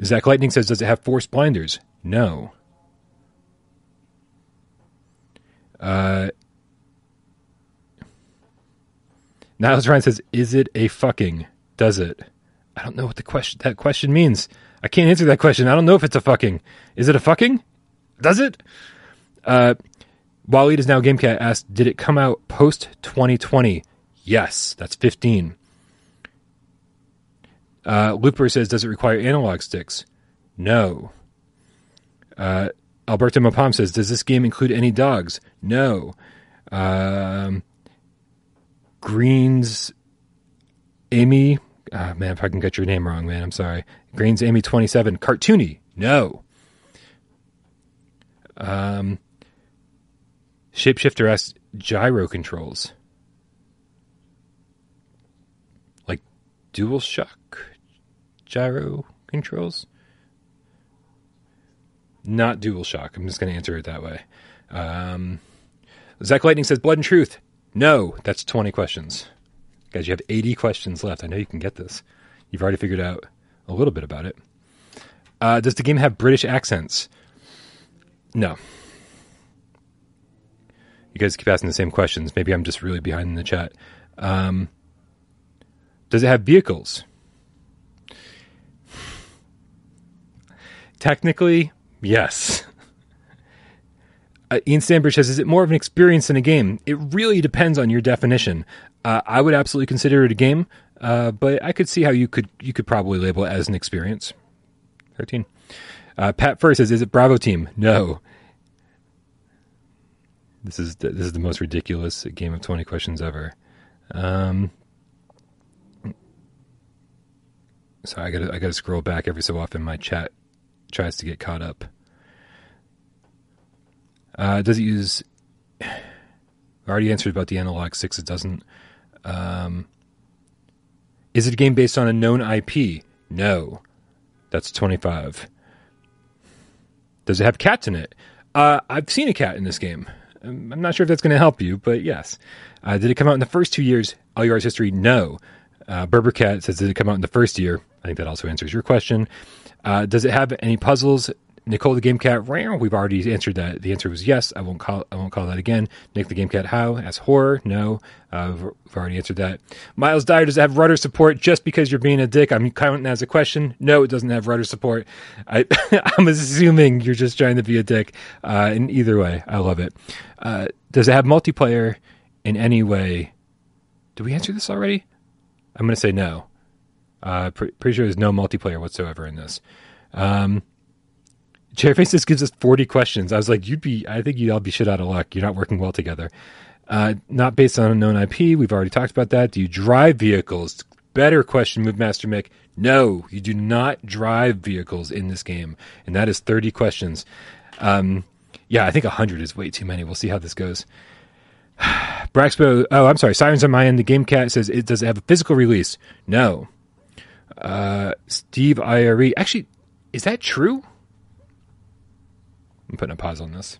Zach Lightning says, "Does it have force blinders?" No. Uh, Niles Ryan says, "Is it a fucking?" Does it? I don't know what the question that question means. I can't answer that question. I don't know if it's a fucking. Is it a fucking? Does it? Uh, Waleed is now GameCat asked, did it come out post 2020? Yes, that's 15. Uh, Looper says, does it require analog sticks? No. Uh, Alberto Mapam says, does this game include any dogs? No. Um, Greens Amy, oh, man, if I can get your name wrong, man, I'm sorry. Greens Amy 27, cartoony? No. Um, Shapeshifter asks gyro controls. Like dual shock gyro controls? Not dual shock. I'm just going to answer it that way. Um, Zach Lightning says Blood and Truth. No, that's 20 questions. Guys, you have 80 questions left. I know you can get this. You've already figured out a little bit about it. Uh, does the game have British accents? No. You guys keep asking the same questions. Maybe I'm just really behind in the chat. Um, does it have vehicles? Technically, yes. Uh, Ian Stanbridge says, "Is it more of an experience than a game? It really depends on your definition. Uh, I would absolutely consider it a game, uh, but I could see how you could you could probably label it as an experience." Thirteen. Uh, Pat first says, "Is it Bravo Team?" No. This is the, this is the most ridiculous game of twenty questions ever. Um, so I got I got to scroll back every so often. My chat tries to get caught up. Uh, does it use? I already answered about the analog six. It doesn't. Um, is it a game based on a known IP? No. That's twenty five. Does it have cats in it? Uh, I've seen a cat in this game. Um, I'm not sure if that's going to help you, but yes. Uh, did it come out in the first two years? All Yours history? No. Uh, Berber Cat says, did it come out in the first year? I think that also answers your question. Uh, does it have any puzzles? Nicole the Game Cat, we've already answered that. The answer was yes. I won't call. I won't call that again. Nick the Game Cat, how? As horror, no. Uh, we've already answered that. Miles Dyer does it have rudder support? Just because you're being a dick, I'm counting as a question. No, it doesn't have rudder support. I, am assuming you're just trying to be a dick. Uh, in either way, I love it. Uh, does it have multiplayer in any way? Did we answer this already? I'm going to say no. Uh, pre- pretty sure there's no multiplayer whatsoever in this. Um, Chairface gives us 40 questions. I was like, you'd be, I think you'd all be shit out of luck. You're not working well together. Uh, not based on a known IP. We've already talked about that. Do you drive vehicles? Better question, Move Master Mick. No, you do not drive vehicles in this game. And that is 30 questions. Um, yeah, I think 100 is way too many. We'll see how this goes. Braxbro, oh, I'm sorry. Sirens on my end. The Game Cat says it does it have a physical release? No. Uh, Steve IRE. Actually, is that true? I'm putting a pause on this.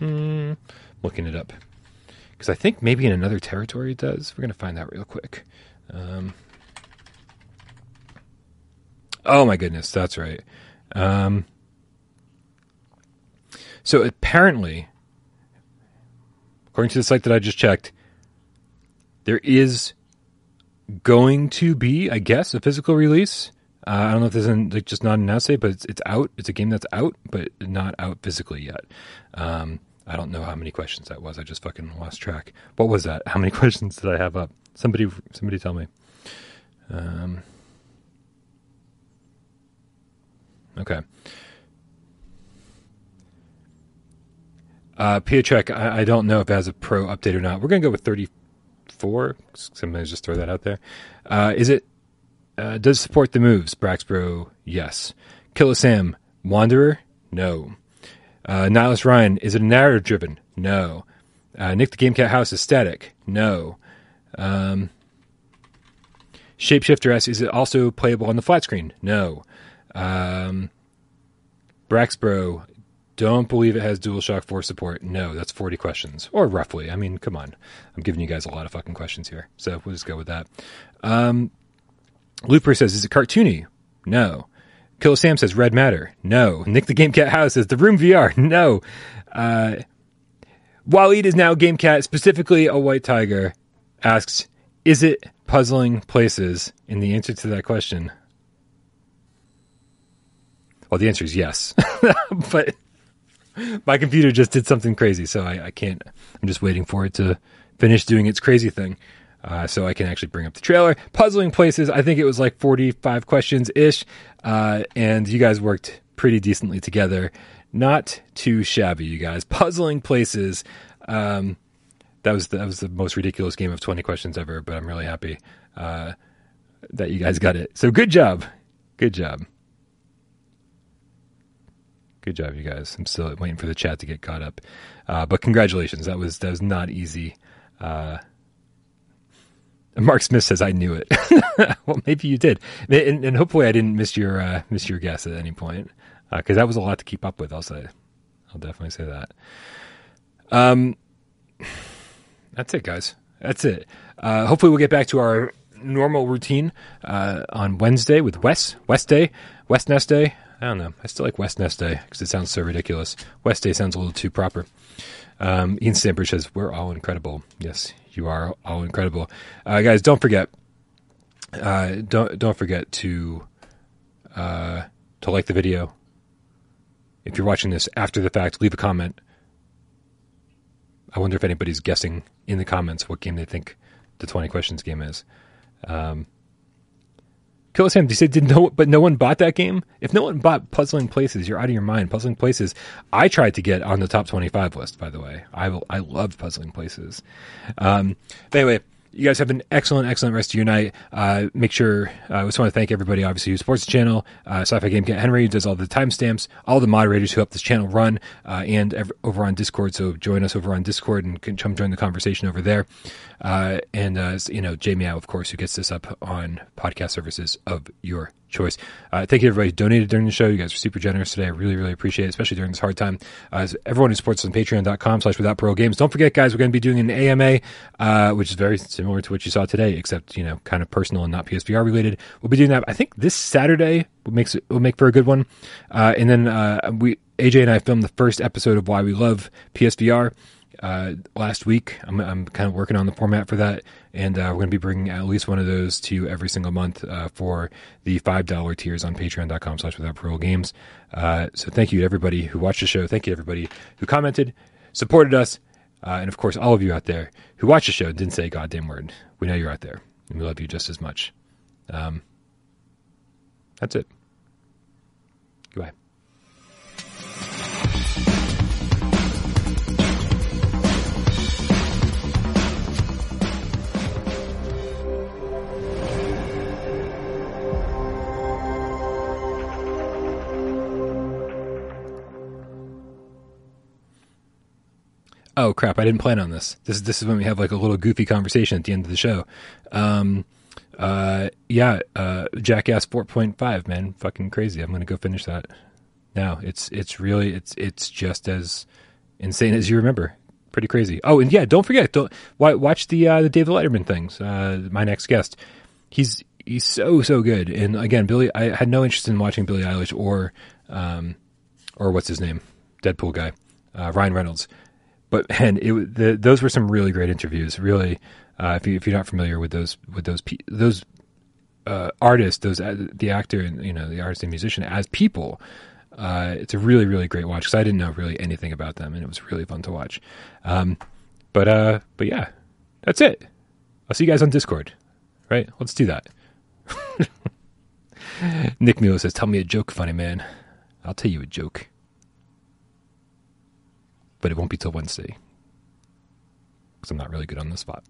Looking it up. Because I think maybe in another territory it does. We're going to find that real quick. Um, oh my goodness, that's right. Um, so apparently, according to the site that I just checked, there is going to be, I guess, a physical release. Uh, I don't know if there's an, like just not an date, but it's, it's out. It's a game that's out, but not out physically yet. Um, I don't know how many questions that was. I just fucking lost track. What was that? How many questions did I have up? Somebody, somebody, tell me. Um, okay. Uh, Piotrek, I, I don't know if it has a pro update or not. We're gonna go with 34. Somebody just throw that out there. Uh, is it uh, does support the moves. Braxbro, yes. Killer Sam, Wanderer, no. Uh, Nihilus Ryan, is it narrative driven? No. Uh, Nick the Game Cat House is static? No. Um, Shapeshifter S, is it also playable on the flat screen? No. Um, Braxbro, don't believe it has DualShock 4 support. No, that's 40 questions. Or roughly. I mean, come on. I'm giving you guys a lot of fucking questions here. So we'll just go with that. Um, Looper says, is it cartoony? No. Killer Sam says, Red Matter? No. Nick the Game Cat House says, The Room VR? No. Uh, Waleed is now Game Cat, specifically a white tiger, asks, is it puzzling places? And the answer to that question, well, the answer is yes. but my computer just did something crazy, so I, I, can't. I'm just waiting for it to finish doing its crazy thing uh, so I can actually bring up the trailer. Puzzling places, I think it was like 45 questions ish, uh, and you guys worked pretty decently together. Not too shabby, you guys. Puzzling places. Um, that was the, that was the most ridiculous game of 20 questions ever, but I'm really happy uh, that you guys got it. So good job, good job, good job, you guys. I'm still waiting for the chat to get caught up, uh, but congratulations. That was that was not easy. Uh, Mark Smith says, "I knew it." well, maybe you did, and, and, hopefully, I didn't miss your uh, miss your guess at any point because uh, that was a lot to keep up with. I'll say, I'll definitely say that. Um, that's it, guys. That's it. Uh, hopefully, we'll get back to our normal routine uh, on Wednesday with Wes. West Day, West Nest Day. I don't know. I still like West Nest Day because it sounds so ridiculous. West Day sounds a little too proper. Um, Ian Stamper says, We're all incredible. Yes, you are all incredible. Uh, guys, don't forget. Uh, don't don't forget to uh, to like the video. If you're watching this after the fact, leave a comment. I wonder if anybody's guessing in the comments what game they think the 20 questions game is. Um, Kill Sam, you said did no, but no one bought that game. If no one bought Puzzling Places, you're out of your mind. Puzzling Places, I tried to get on the top 25 list. By the way, I I love Puzzling Places. Um, anyway, you guys have an excellent, excellent rest of your night. Uh, make sure, uh, I just want to thank everybody, obviously, who supports the channel. Uh, Sci-Fi Game Cat Henry does all the timestamps, all the moderators who help this channel run, uh, and ev- over on Discord. So join us over on Discord and come join the conversation over there. Uh, and, uh, you know, Jamie of course, who gets this up on podcast services of your choice. Uh, thank you everybody who donated during the show. You guys are super generous today. I really, really appreciate it, especially during this hard time. Uh, everyone who supports us on patreon.com slash without parole games. Don't forget, guys, we're going to be doing an AMA, uh, which is very similar to what you saw today, except, you know, kind of personal and not PSVR related. We'll be doing that, I think, this Saturday will, makes it, will make for a good one. Uh, and then uh, we, AJ and I filmed the first episode of Why We Love PSVR uh, last week. I'm, I'm, kind of working on the format for that, and uh, we're going to be bringing at least one of those to you every single month uh, for the five dollar tiers on Patreon.com slash Without Parole Games. Uh, so thank you to everybody who watched the show. Thank you to everybody who commented, supported us, uh, and of course all of you out there who watched the show didn't say a goddamn word. We know you're out there, and we love you just as much. Um, that's it. Oh crap! I didn't plan on this. This this is when we have like a little goofy conversation at the end of the show. Um, uh, yeah, uh, Jackass four point five, man, fucking crazy. I'm gonna go finish that now. It's it's really it's it's just as insane as you remember. Pretty crazy. Oh, and yeah, don't forget, don't watch the uh, the David Letterman things. Uh, my next guest, he's he's so so good. And again, Billy, I had no interest in watching Billie Eilish or um, or what's his name, Deadpool guy, uh, Ryan Reynolds but and it the, those were some really great interviews. Really, uh, if you if you're not familiar with those with those those uh, artists, those uh, the actor and you know the artist and musician as people, uh, it's a really really great watch because I didn't know really anything about them and it was really fun to watch. Um, but uh, but yeah, that's it. I'll see you guys on Discord. Right? Let's do that. Nick Milo says, "Tell me a joke, funny man." I'll tell you a joke but it won't be till Wednesday because I'm not really good on the spot.